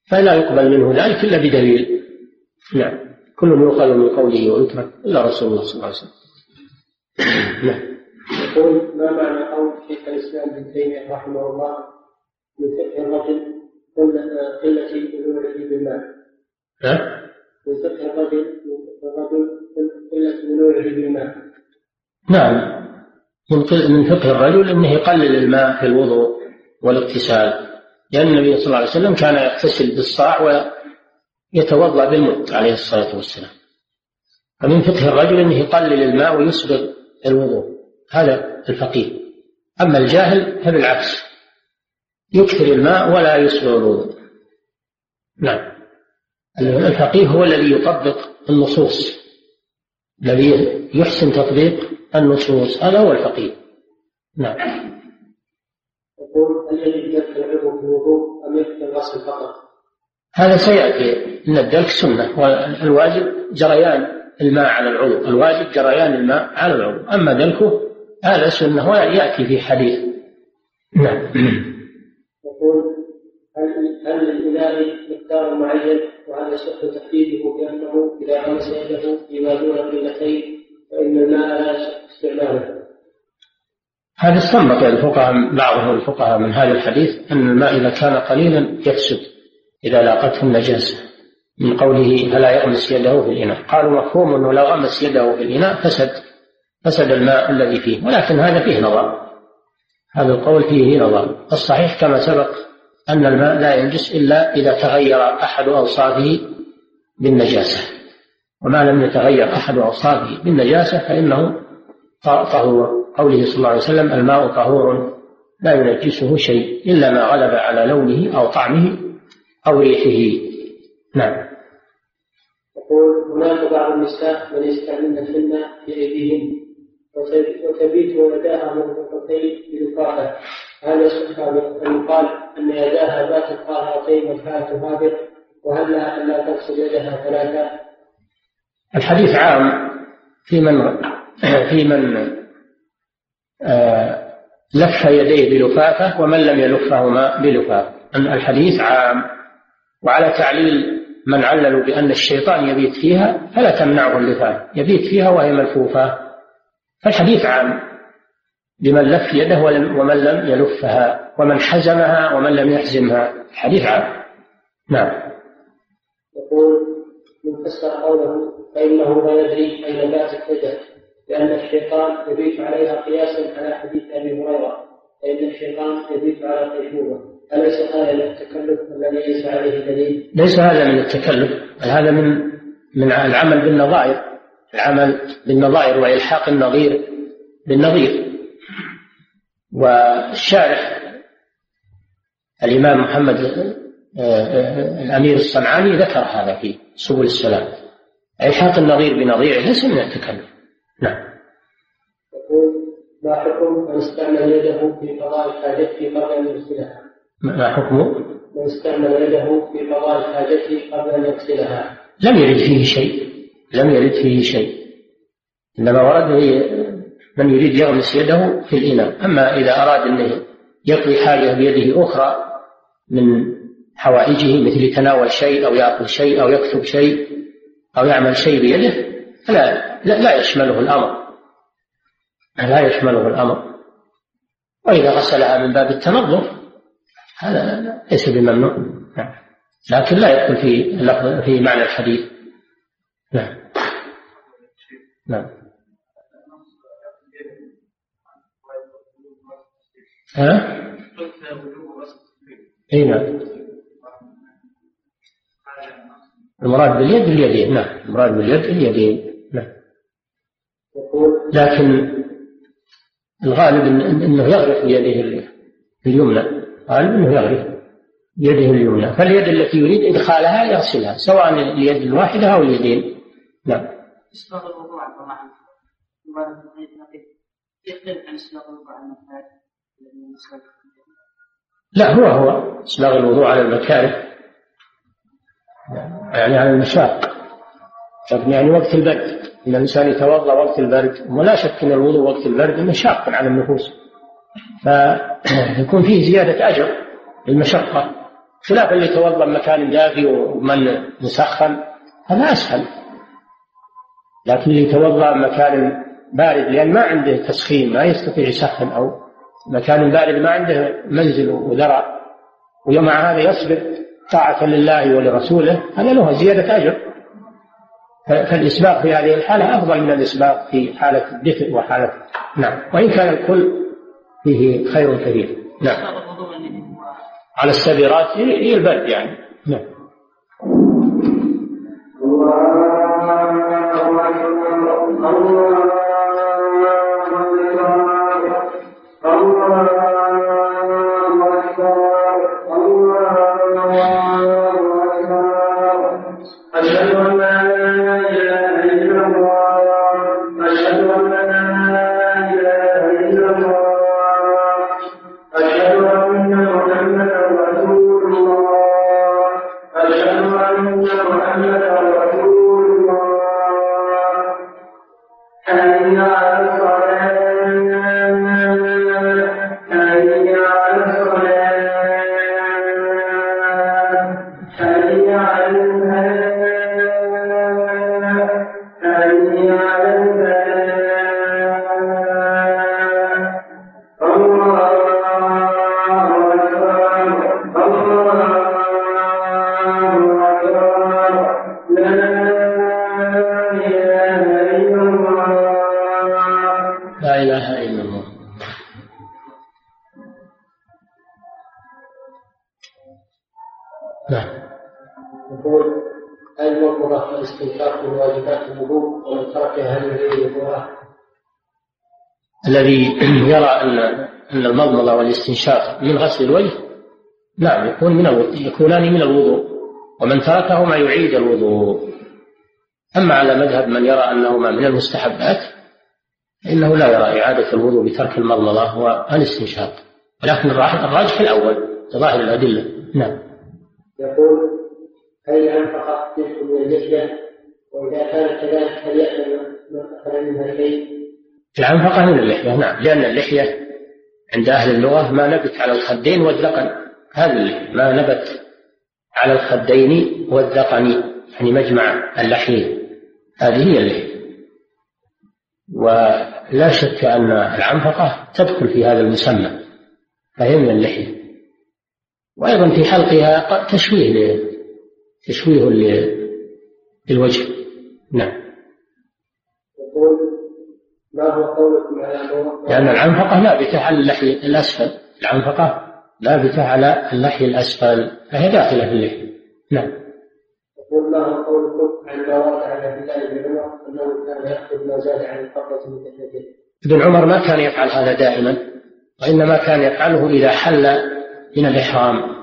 فلا يقبل منه ذلك إلا بدليل. نعم. كل يؤخذ من قوله ويترك إلا رسول الله صلى الله عليه وسلم. نعم يقول ما معنى قول شيخ الإسلام ابن تيمية رحمه الله من فقه الرجل قلة بلوغه بالماء. ها؟ من فقه الرجل من فقه الرجل قلة بلوغه بالماء. نعم من من فقه الرجل إنه يقلل الماء في الوضوء والاغتسال لأن النبي صلى الله عليه وسلم كان يغتسل بالصاع ويتوضأ بالمد عليه الصلاة والسلام. فمن فقه الرجل إنه يقلل الماء ويسبغ الوضوء. هذا الفقيه. أما الجاهل فبالعكس. يكثر الماء ولا يسبغ الوضوء. نعم. الفقيه هو الذي يطبق النصوص. الذي يحسن تطبيق النصوص. هذا هو الفقيه. نعم. يقول هل يجب دلك العضو في الوضوء أم يكفي الغسل فقط؟ هذا سيأتي. إن الدلك سنة والواجب جريان. الماء على العضو. الواجب جريان الماء على العضو. أما دلكه هذا سنة ويأتي في حديث. نعم. يقول هل هل للإناء مقدار معين وهل يصح تحديده بأنه إذا غمس يده فيما دون قلتين فإن الماء لا يصح استعماله؟ هذا استنبط الفقهاء بعضهم الفقهاء من هذا الحديث أن الماء إذا كان قليلا يفسد إذا لاقته النجاسة. من قوله فلا يغمس يده في الإناء. قالوا مفهوم أنه لو غمس يده في الإناء فسد فسد الماء الذي فيه ولكن هذا فيه نظر هذا القول فيه نظر الصحيح كما سبق أن الماء لا ينجس إلا إذا تغير أحد أوصافه بالنجاسة. وما لم يتغير أحد أوصافه بالنجاسة فإنه طهور. قوله صلى الله عليه وسلم الماء طهور لا ينجسه شيء إلا ما غلب على لونه أو طعمه أو ريحه. نعم. يقول هناك بعض النساء من يستعملن الحنة في أيديهن وتبيت يداها مربوطتين بلفافة هل يصح أن يقال أن يداها باتت طاهرتين والفاة هابط وهل لها أن لا تغسل يدها ثلاثة؟ الحديث عام في من في من آه، لف يديه بلفافة ومن لم يلفهما بلفافة الحديث عام وعلى تعليل من عللوا بأن الشيطان يبيت فيها فلا تمنعه اللفاف يبيت فيها وهي ملفوفة. فالحديث عام. لمن لف يده ومن لم يلفها ومن حزمها ومن لم يحزمها. الحديث عام. نعم. يقول من فسر قوله فإنه لا يدري أين باتت يده لأن الشيطان يبيت عليها قياسا على حديث أبي هريرة فإن الشيطان يبيت على قيشومة أليس هذا من التكلف الذي ليس عليه دليل؟ ليس هذا من التكلف بل هذا من من العمل بالنظائر العمل بالنظائر وإلحاق النظير بالنظير والشارح الإمام محمد آه، آه، الأمير الصنعاني ذكر هذا في سبل السلام إلحاق النظير بنظيره ليس من التكلف نعم يقول ما حكم من استعمل يده في قضاء حاجته قبل أن يغسلها؟ ما حكم؟ من استعمل يده في قضاء حاجته قبل أن يغسلها. لم يرد فيه شيء. لم يرد فيه شيء. إنما ورد من يريد يغمس يده في الإناء. أما إذا أراد أنه يقضي حاجة بيده أخرى من حوائجه مثل يتناول شيء أو يأكل شيء أو يكتب شيء أو يعمل شيء بيده فلا لا, لا يشمله الأمر. لا يشمله الأمر. وإذا غسلها من باب التنظف هذا ليس بممنوع. نعم. لكن لا يدخل في في معنى الحديث. نعم. نعم. ها؟ إي نعم. المراد باليد اليدين نعم. المراد باليد اليدين نعم. لكن الغالب إنه يغرف بيده اليمنى. غالب انه يغرف؟ بيده اليمنى. فاليد التي يريد إدخالها يغسلها سواء اليد الواحدة أو اليدين. نعم. الوضوء عن الله يختلف عن اسباغ الوضوء على لا هو هو. اسباغ الوضوء على المكاره يعني على المشاق. يعني وقت البرد. ان الإنسان يتوضأ وقت البرد ولا شك إن الوضوء وقت البرد مشاق على النفوس. فيكون فيه زيادة أجر للمشقة خلاف اللي يتوضا مكان دافي ومن مسخن هذا أسهل. لكن اللي يتوضا مكان بارد لأن ما عنده تسخين ما يستطيع يسخن أو مكان بارد ما عنده منزل وذرع ومع هذا يصبر طاعة لله ولرسوله هذا له زيادة أجر. فالإسباق في هذه الحالة أفضل من الإسباق في حالة الدفء وحالة نعم. وإن كان الكل فيه خير كثير. نعم. على السبيرات هي البرد يعني. نعم. أشهد أن محمدا والاستنشاق من غسل الوجه؟ نعم يكون من الوضوء يكونان من الوضوء. ومن تركهما يعيد الوضوء. أما على مذهب من يرى أنهما من المستحبات فإنه لا يرى إعادة الوضوء بترك المضمضة والاستنشاق. ولكن الراجح الأول ظاهر الأدلة. نعم. يقول هل أنفق تلك من اللحية وإذا كانت كذلك هل يأمن من أخذ منها شيء؟ العنفقة من اللحية نعم. لأن اللحية عند أهل اللغة ما نبت على الخدين والذقن اللحية ما نبت على الخدين والذقن يعني مجمع اللحيين هذه هي اللحية. ولا شك أن العنفقة تدخل في هذا المسمى. فهي من اللحية. وأيضا في حلقها تشويه تشويه للوجه. نعم. ما هو قولكم على لأن العنفقة لابتة على اللحي الأسفل. العنفقة لابتة على اللحي الأسفل. فهي داخلة في اللحية نعم. يقول ما هو قولكم عن ما ورد عن عبد الله بن عمر أنه كان يأخذ ما زاد عن القبضة من ابن عمر ما كان يفعل هذا دائما وإنما كان يفعله إذا حل من الإحرام.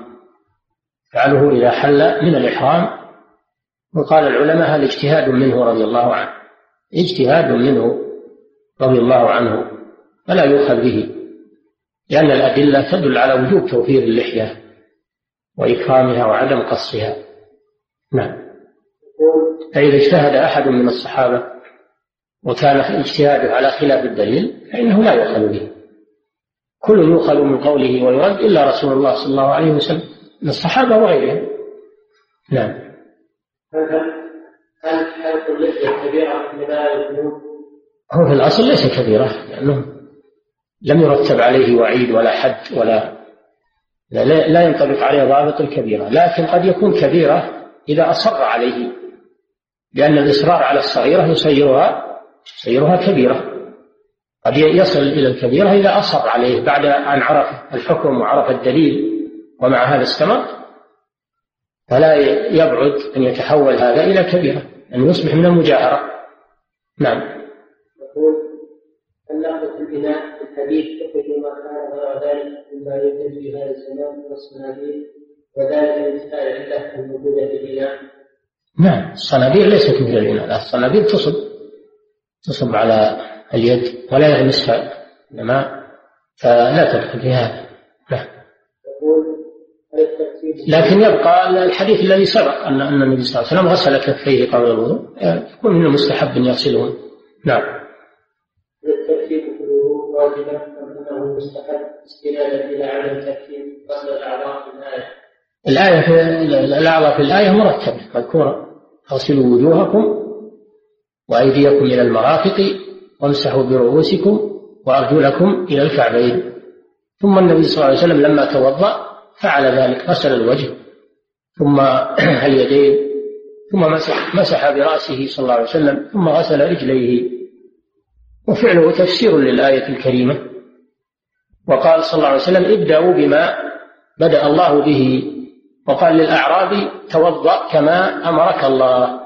يفعله إذا حل من الإحرام. وقال العلماء هذا اجتهاد منه رضي الله عنه. اجتهاد منه. رضي الله عنه فلا يؤخذ به لأن الأدلة تدل على وجوب توفير اللحية وإكرامها وعدم قصها نعم فإذا اجتهد أحد من الصحابة وكان اجتهاده على خلاف الدليل فإنه لا يؤخذ به كل يؤخذ من قوله ويرد إلا رسول الله صلى الله عليه وسلم من الصحابة وغيرهم نعم هل حلق اللحية كبيرة لما هو في الأصل ليس كبيرة لأنه لم يرتب عليه وعيد ولا حد ولا لا, لا ينطبق عليه ضابط الكبيرة لكن قد يكون كبيرة إذا أصر عليه لأن الإصرار على الصغيرة يصيرها يصيرها كبيرة. قد يصل إلى الكبيرة إذا أصر عليه بعد أن عرف الحكم وعرف الدليل ومع هذا استمر فلا يبعد أن يتحول هذا إلى كبيرة أن يصبح من المجاهرة. نعم. في الحديث تخرج ما كان غير ذلك مما يوجد في هذا الزمان من الصناديق وذلك لانتفاع العلة الموجودة في البناء نعم الصناديق ليست مثل الإناء الصناديق تصب تصب على اليد ولا يلمسها إنما فلا تدخل في هذا. نعم. لكن يبقى الحديث الذي سبق أن أن النبي صلى الله عليه وسلم غسل كفيه قبل الوضوء يكون من المستحب أن يغسلهن. نعم. أم أنه مستحب استنادا إلى عدم ترتيب غسل الأعضاء في الآية. الآية في الأعضاء في الآية مرتبة. مذكورة اغسلوا وجوهكم وأيديكم إلى المرافق وامسحوا برؤوسكم وأرجلكم إلى الكعبين. ثم النبي صلى الله عليه وسلم لما توضأ فعل ذلك غسل الوجه. ثم اليدين. ثم مسح مسح برأسه صلى الله عليه وسلم. ثم غسل رجليه. وفعله تفسير للآية الكريمة. وقال صلى الله عليه وسلم ابدأوا بما بدأ الله به. وقال للأعرابي توضأ كما أمرك الله.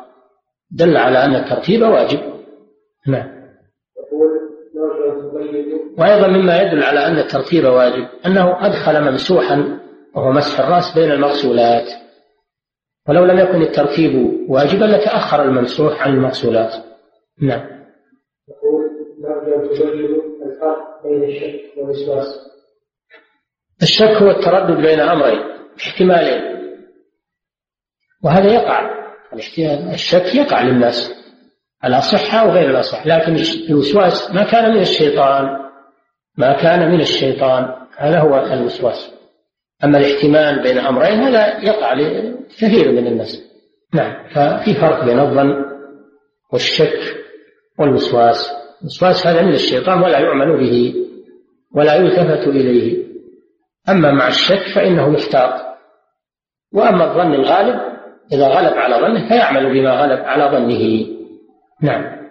دل على أن الترتيب واجب. نعم. وأيضا مما يدل على أن الترتيب واجب أنه أدخل ممسوحا وهو مسح الرأس بين المغسولات. ولو لم يكن الترتيب واجبا لتأخر الممسوح عن المغسولات. نعم. الفرق بين الشك والوسواس. الشك هو التردد بين أمرين احتمالين. وهذا يقع. الشك يقع للناس الأصحة وغير الأصح لكن الوسواس ما كان من الشيطان ما كان من الشيطان. هذا هو الوسواس. أما الاحتمال بين أمرين هذا يقع لكثير من الناس. نعم ففي فرق بين الظن والشك والوسواس. الوسواس هذا من الشيطان ولا يعمل به ولا يلتفت إليه. أما مع الشك فإنه محتاط. وأما الظن الغالب إذا غلب على ظنه فيعمل بما غلب على ظنه. نعم.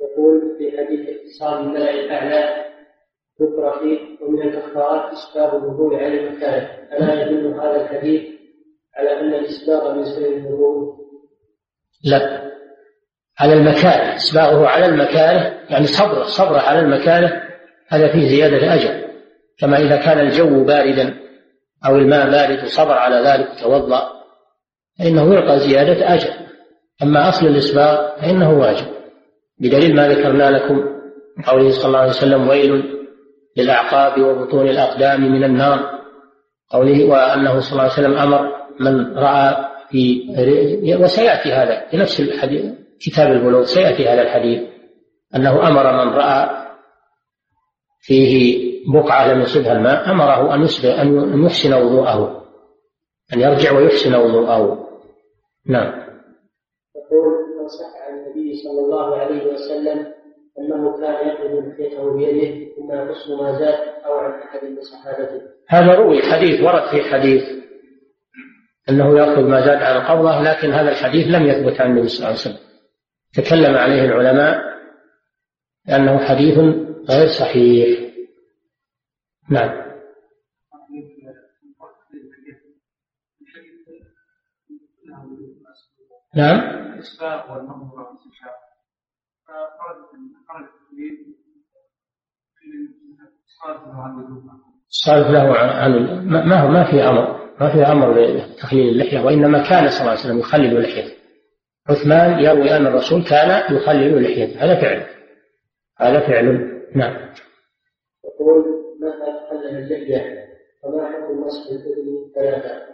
يقول في حديث اتصال الملأ الأعلى ذكر فيه ومن الكفارات إسباب الوضوء على المكان. ألا يدل هذا الحديث على أن الإسباغ من سنن الوضوء؟ لا. على المكانة إسباغه على المكانة يعني صبره صبره على المكانة هذا فيه زيادة أجر كما إذا كان الجو باردا أو الماء بارد وصبر على ذلك توضأ فإنه يلقى زيادة أجر أما أصل الإسباغ فإنه واجب. بدليل ما ذكرنا لكم قوله صلى الله عليه وسلم ويل للأعقاب وبطون الأقدام من النار قوله وأنه صلى الله عليه وسلم أمر من رأى في وسيأتي هذا في نفس الحديث. كتاب البلوغ سيأتي هذا الحديث أنه أمر من رأى فيه بقعة لم يصبها الماء أمره أن أن يحسن وضوءه أن يرجع ويحسن وضوءه. نعم. يقول صح عن النبي صلى الله عليه وسلم أنه كان يأخذ لحيته بيده ثم يقص ما زاد أو عن أحد من صحابته. هذا روي حديث ورد في حديث أنه يأخذ ما زاد على القبضة لكن هذا الحديث لم يثبت عن النبي صلى الله عليه وسلم. تكلم عليه العلماء لأنه حديث غير صحيح. نعم. نعم. الصالح له عن ما هو؟ ما في أمر ما في أمر بتخليل اللحية وإنما كان صلى الله عليه وسلم يخلل لحيته عثمان يروي ان الرسول كان يخلل لحيته هذا فعل. هذا فعل. نعم. يقول متى تخلل اللحيه وما حكم مسح الاذن ثلاثة؟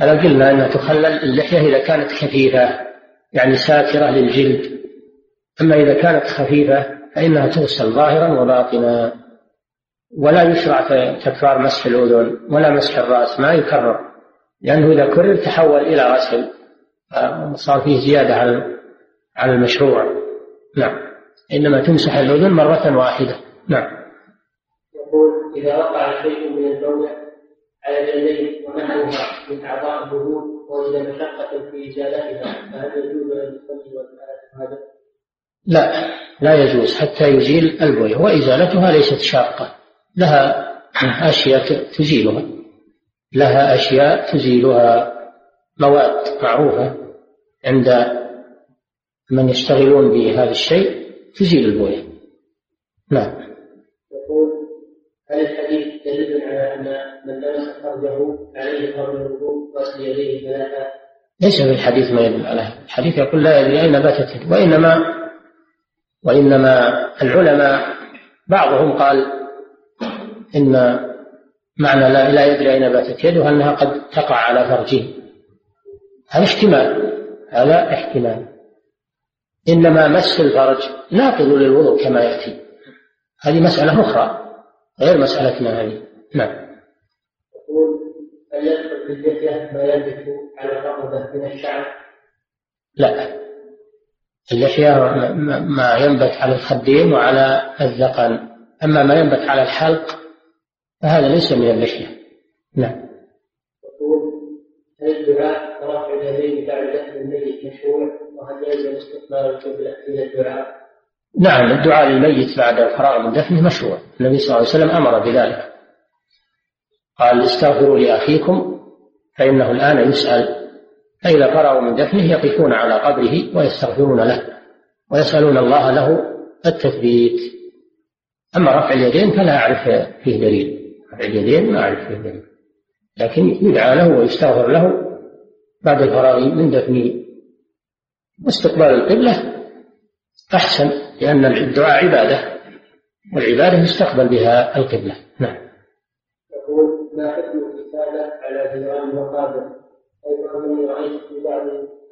هذا قلنا انها تخلل اللحية إذا كانت خفيفة يعني ساتره للجلد. أما إذا كانت خفيفة فإنها تغسل ظاهرا وباطنا. ولا يشرع تكرار مسح الأذن ولا مسح الرأس ما يكرر. لأنه إذا كرر تحول إلى غسل. صار فيه زيادة على على المشروع. نعم. إنما تمسح الأذن مرة واحدة. نعم. يقول إذا وقع شيء من البول على اليدين ونحوها من أعضاء الوضوء ووجد مشقة في إزالتها فهل يجوز أن يصلي هذا؟ لا. لا يجوز حتى يزيل البوية. وإزالتها ليست شاقة. لها أشياء تزيلها. لها أشياء تزيلها. مواد معروفة عند من يشتغلون بهذا الشيء تزيل البوية. نعم. يقول هل الحديث دليل على أن من لمس فرجه عليه قبل الوضوء غسل يديه ثلاثة؟ ليس في الحديث ما يدل على الحديث يقول لا يدري أين باتت وإنما وإنما العلماء بعضهم قال إن معنى لا, لا يدري أين باتت يده أنها قد تقع على فرجه. هذا احتمال هذا احتمال. إنما مس الفرج ناقض للوضوء كما يأتي. هذه مسألة أخرى غير مسألتنا هذه. نعم. يقول هل يدخل في اللحية ما ينبت على الرقبة من الشعر؟ لا. اللحية ما ينبت على الخدين وعلى الذقن. أما ما ينبت على الحلق فهذا ليس من اللحية نعم. يقول هل الدعاء ورفع اليدين بعد دفن الميت مشروع وهل يلزم استقبال القبلة في الدعاء؟ نعم الدعاء للميت بعد الفراغ من دفنه مشروع النبي صلى الله عليه وسلم أمر بذلك. قال استغفروا لأخيكم فإنه الآن يسأل. فإذا فرغوا من دفنه يقفون على قبره ويستغفرون له ويسألون الله له التثبيت. أما رفع اليدين فلا أعرف فيه دليل. اليدين ما أعرف فيه دليل. لكن يدعى له ويستغفر له بعد الفراغ من دفنه واستقبال القبلة أحسن لأن الدعاء عبادة والعبادة يستقبل بها القبلة. نعم. يقول ما حكم الكتابة على جدران المقابر حيث أنني رأيت في بعض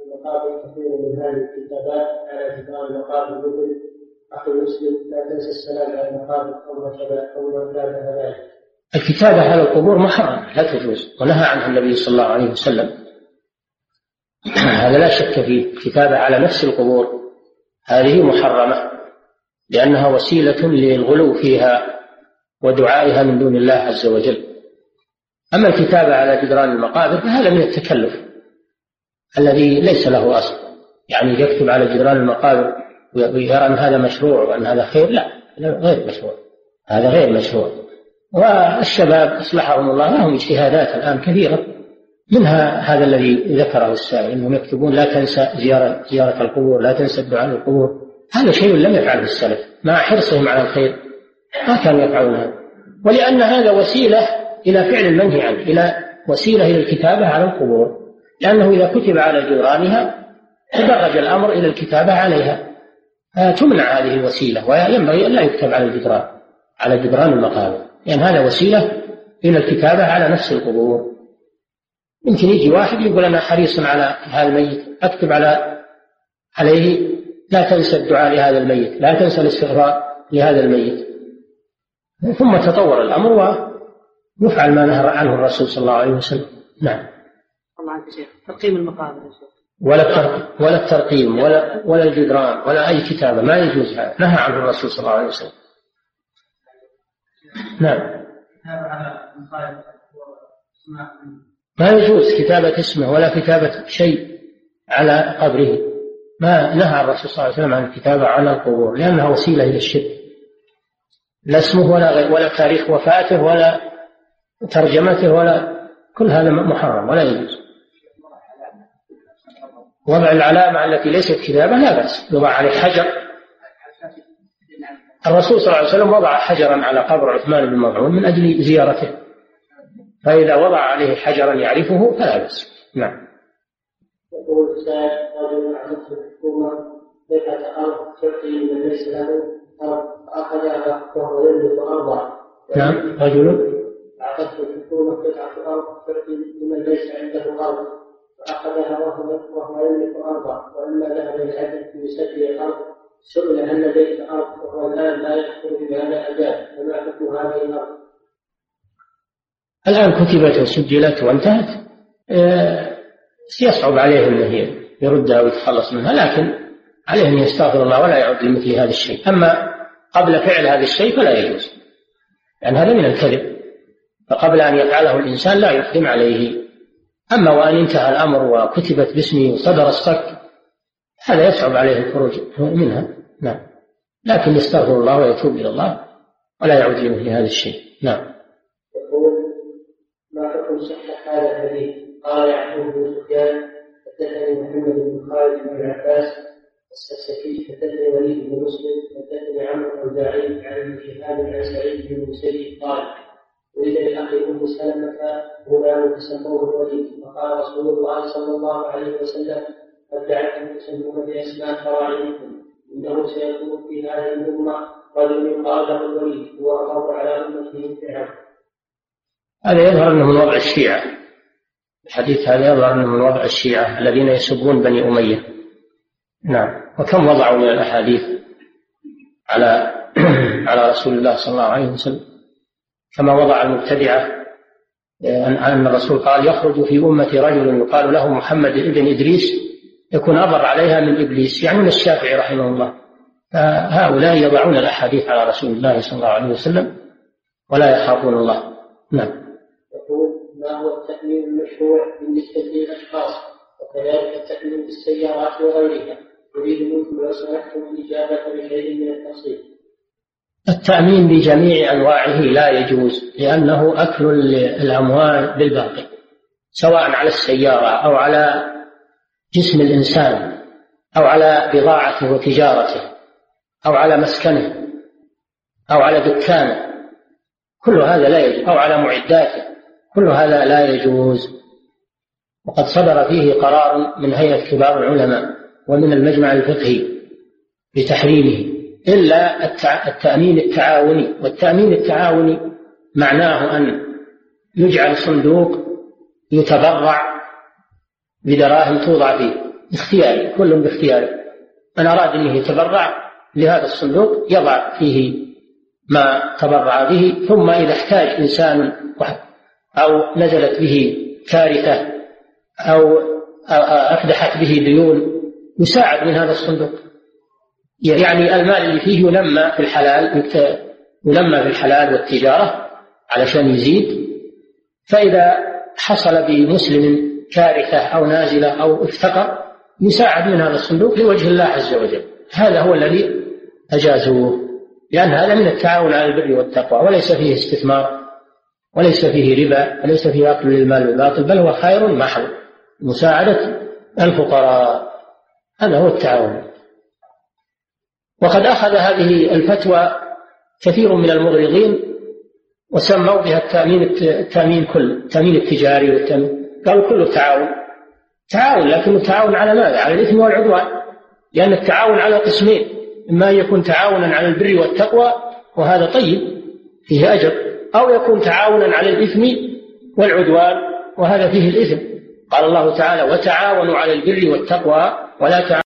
المقابر كثير من هذه الكتابات على جدران المقابر مثل أخي مسلم لا تنسى السلام على المقابر أو ما شابه أو ما شابه ذلك. الكتابة على القبور محرمة لا تجوز ونهى عنها النبي صلى الله عليه وسلم. هذا لا شك فيه الكتابة على نفس القبور. هذه محرمة لأنها وسيلة للغلو فيها ودعائها من دون الله عز وجل. أما الكتابة على جدران المقابر فهذا من التكلف الذي ليس له أصل. يعني يكتب على جدران المقابر ويرى أن هذا مشروع وأن هذا خير. لا غير مشروع. هذا غير مشروع. والشباب أصلحهم الله لهم اجتهادات الآن كثيرة. منها هذا الذي ذكره السائل إنهم يكتبون لا تنسى زياره زيارة القبور، لا تنسى الدعاء للقبور، هذا شيء لم يفعله السلف مع حرصهم على الخير. ما كانوا يفعلون هذا ولأن هذا وسيلة إلى فعل المنهي عنه إلى وسيلة إلى الكتابة على القبور. لأنه إذا كتب على جدرانها تدرج الأمر إلى الكتابة عليها. تمنع هذه الوسيلة وينبغي أن لا يكتب على الجدران على جدران المقابر. لأن هذا وسيلة إلى الكتابة على نفس القبور. يمكن يجي واحد يقول أنا حريص على هذا الميت أكتب على عليه لا تنسى الدعاء لهذا الميت لا تنسى الاستغفار لهذا الميت. ثم تطور الأمر ويفعل ما نهى عنه الرسول صلى الله عليه وسلم. نعم. الله عنك شيخ. ترقيم المقابر يا شيخ. ولا الترقيم ولا الترقيم ولا ولا الجدران ولا أي كتابة ما يجوز هذا. نهى عنه الرسول صلى الله عليه وسلم. نعم. ما يجوز كتابة اسمه ولا كتابة شيء على قبره. ما نهى الرسول صلى الله عليه وسلم عن الكتابة على القبور لأنها وسيلة إلى الشرك. لا اسمه ولا غير ولا تاريخ وفاته ولا ترجمته ولا كل هذا محرم ولا يجوز. وضع العلامة التي ليست كتابة لا بأس يوضع عليه حجر. الرسول صلى الله عليه وسلم وضع حجرا على قبر عثمان بن مظعون من أجل زيارته. فإذا وضع عليه حجرا يعرفه فلا بأس. نعم. يقول رجل الحكومة أرض تعطي من ليس له أرض فأخذها وهو يملك أرضا نعم. رجل أعطته الحكومة قطعة أرض تعطي لمن ليس عنده أرض. فأخذها وهو وهو يملك أرضا وإما ذهب للعدل في سد الأرض. سئل هل لديك أرض وهو الآن لا يدخل بهذا أجاب فما حكم هذه الأرض؟ الآن كتبت وسجلت وانتهت. آه، يصعب عليه أنه يردها ويتخلص منها لكن عليه أن يستغفر الله ولا يعود لمثل هذا الشيء. أما قبل فعل هذا الشيء فلا يجوز لأن هذا من الكذب. فقبل أن يفعله الإنسان لا يقدم عليه. أما وأن انتهى الأمر وكتبت باسمه وصدر الصك هذا يصعب عليه الخروج منها. نعم. لكن يستغفر الله ويتوب إلى الله ولا يعود لمثل هذا الشيء. نعم. هذا الحديث. قال يعقوب بن سفيان حدثني محمد بن خالد بن عباس السكسكي حدثني وليد بن مسلم حدثني عمرو الاوزاعي عن ابن شهاب عن سعيد بن المسيب قال ولد لاخي أم سلمة غلام تسموه الوليد فقال رسول الله صلى الله عليه وسلم قد جعلتم تسمون بأسماء فراعنكم إنه سيكون في هذه الأمة رجل يقال له الوليد هو على أمته فرعون هذا يظهر أنه من وضع الشيعة. الحديث هذا يظهر أنه من وضع الشيعة الذين يسبون بني أمية. نعم. وكم وضعوا من الأحاديث على على رسول الله صلى الله عليه وسلم؟ كما وضع المبتدعة أن الرسول قال يخرج في أمة رجل يقال له محمد ابن إدريس يكون أبر عليها من إبليس. يعني من الشافعي رحمه الله. فهؤلاء يضعون الأحاديث على رسول الله صلى الله عليه وسلم ولا يخافون الله. نعم. ما هو التأمين المشروع بالنسبة للأشخاص وكذلك التأمين بالسيارات وغيرها. يريد منكم لو سمحتم الإجابة بشيء من التفصيل. التأمين بجميع أنواعه لا يجوز لأنه أكل الأموال بالباطل سواء على السيارة أو على جسم الإنسان أو على بضاعته وتجارته أو على مسكنه أو على دكانه. كل هذا لا يجوز أو على معداته. كل هذا لا يجوز. وقد صدر فيه قرار من هيئة كبار العلماء ومن المجمع الفقهي بتحريمه إلا التأمين التعاوني. والتأمين التعاوني معناه أن يجعل صندوق يتبرع بدراهم توضع فيه. اختياري كل باختياره من أراد أن يتبرع لهذا الصندوق يضع فيه ما تبرع به ثم إذا احتاج إنسان أو نزلت به كارثة أو أفدحت به ديون يساعد من هذا الصندوق. يعني المال اللي فيه ينمى في الحلال ينمى في الحلال والتجارة علشان يزيد. فإذا حصل بمسلم كارثة أو نازلة أو افتقر يساعد من هذا الصندوق لوجه الله عز وجل. هذا هو الذي أجازوه لأن هذا من التعاون على البر والتقوى وليس فيه استثمار. وليس فيه ربا وليس فيه أكل للمال بالباطل بل هو خير محض مساعدة الفقراء. هذا هو التعاون. وقد أخذ هذه الفتوى كثير من المغرضين وسموا بها التأمين التأمين كله التأمين التجاري والتأمين قالوا كله تعاون. تعاون لكنه تعاون على ماذا؟ على الإثم والعدوان. لأن التعاون على قسمين إما أن يكون تعاونا على البر والتقوى وهذا طيب فيه أجر. أو يكون تعاونا على الإثم والعدوان وهذا فيه الإثم. قال الله تعالى وتعاونوا على البر والتقوى ولا تعاونوا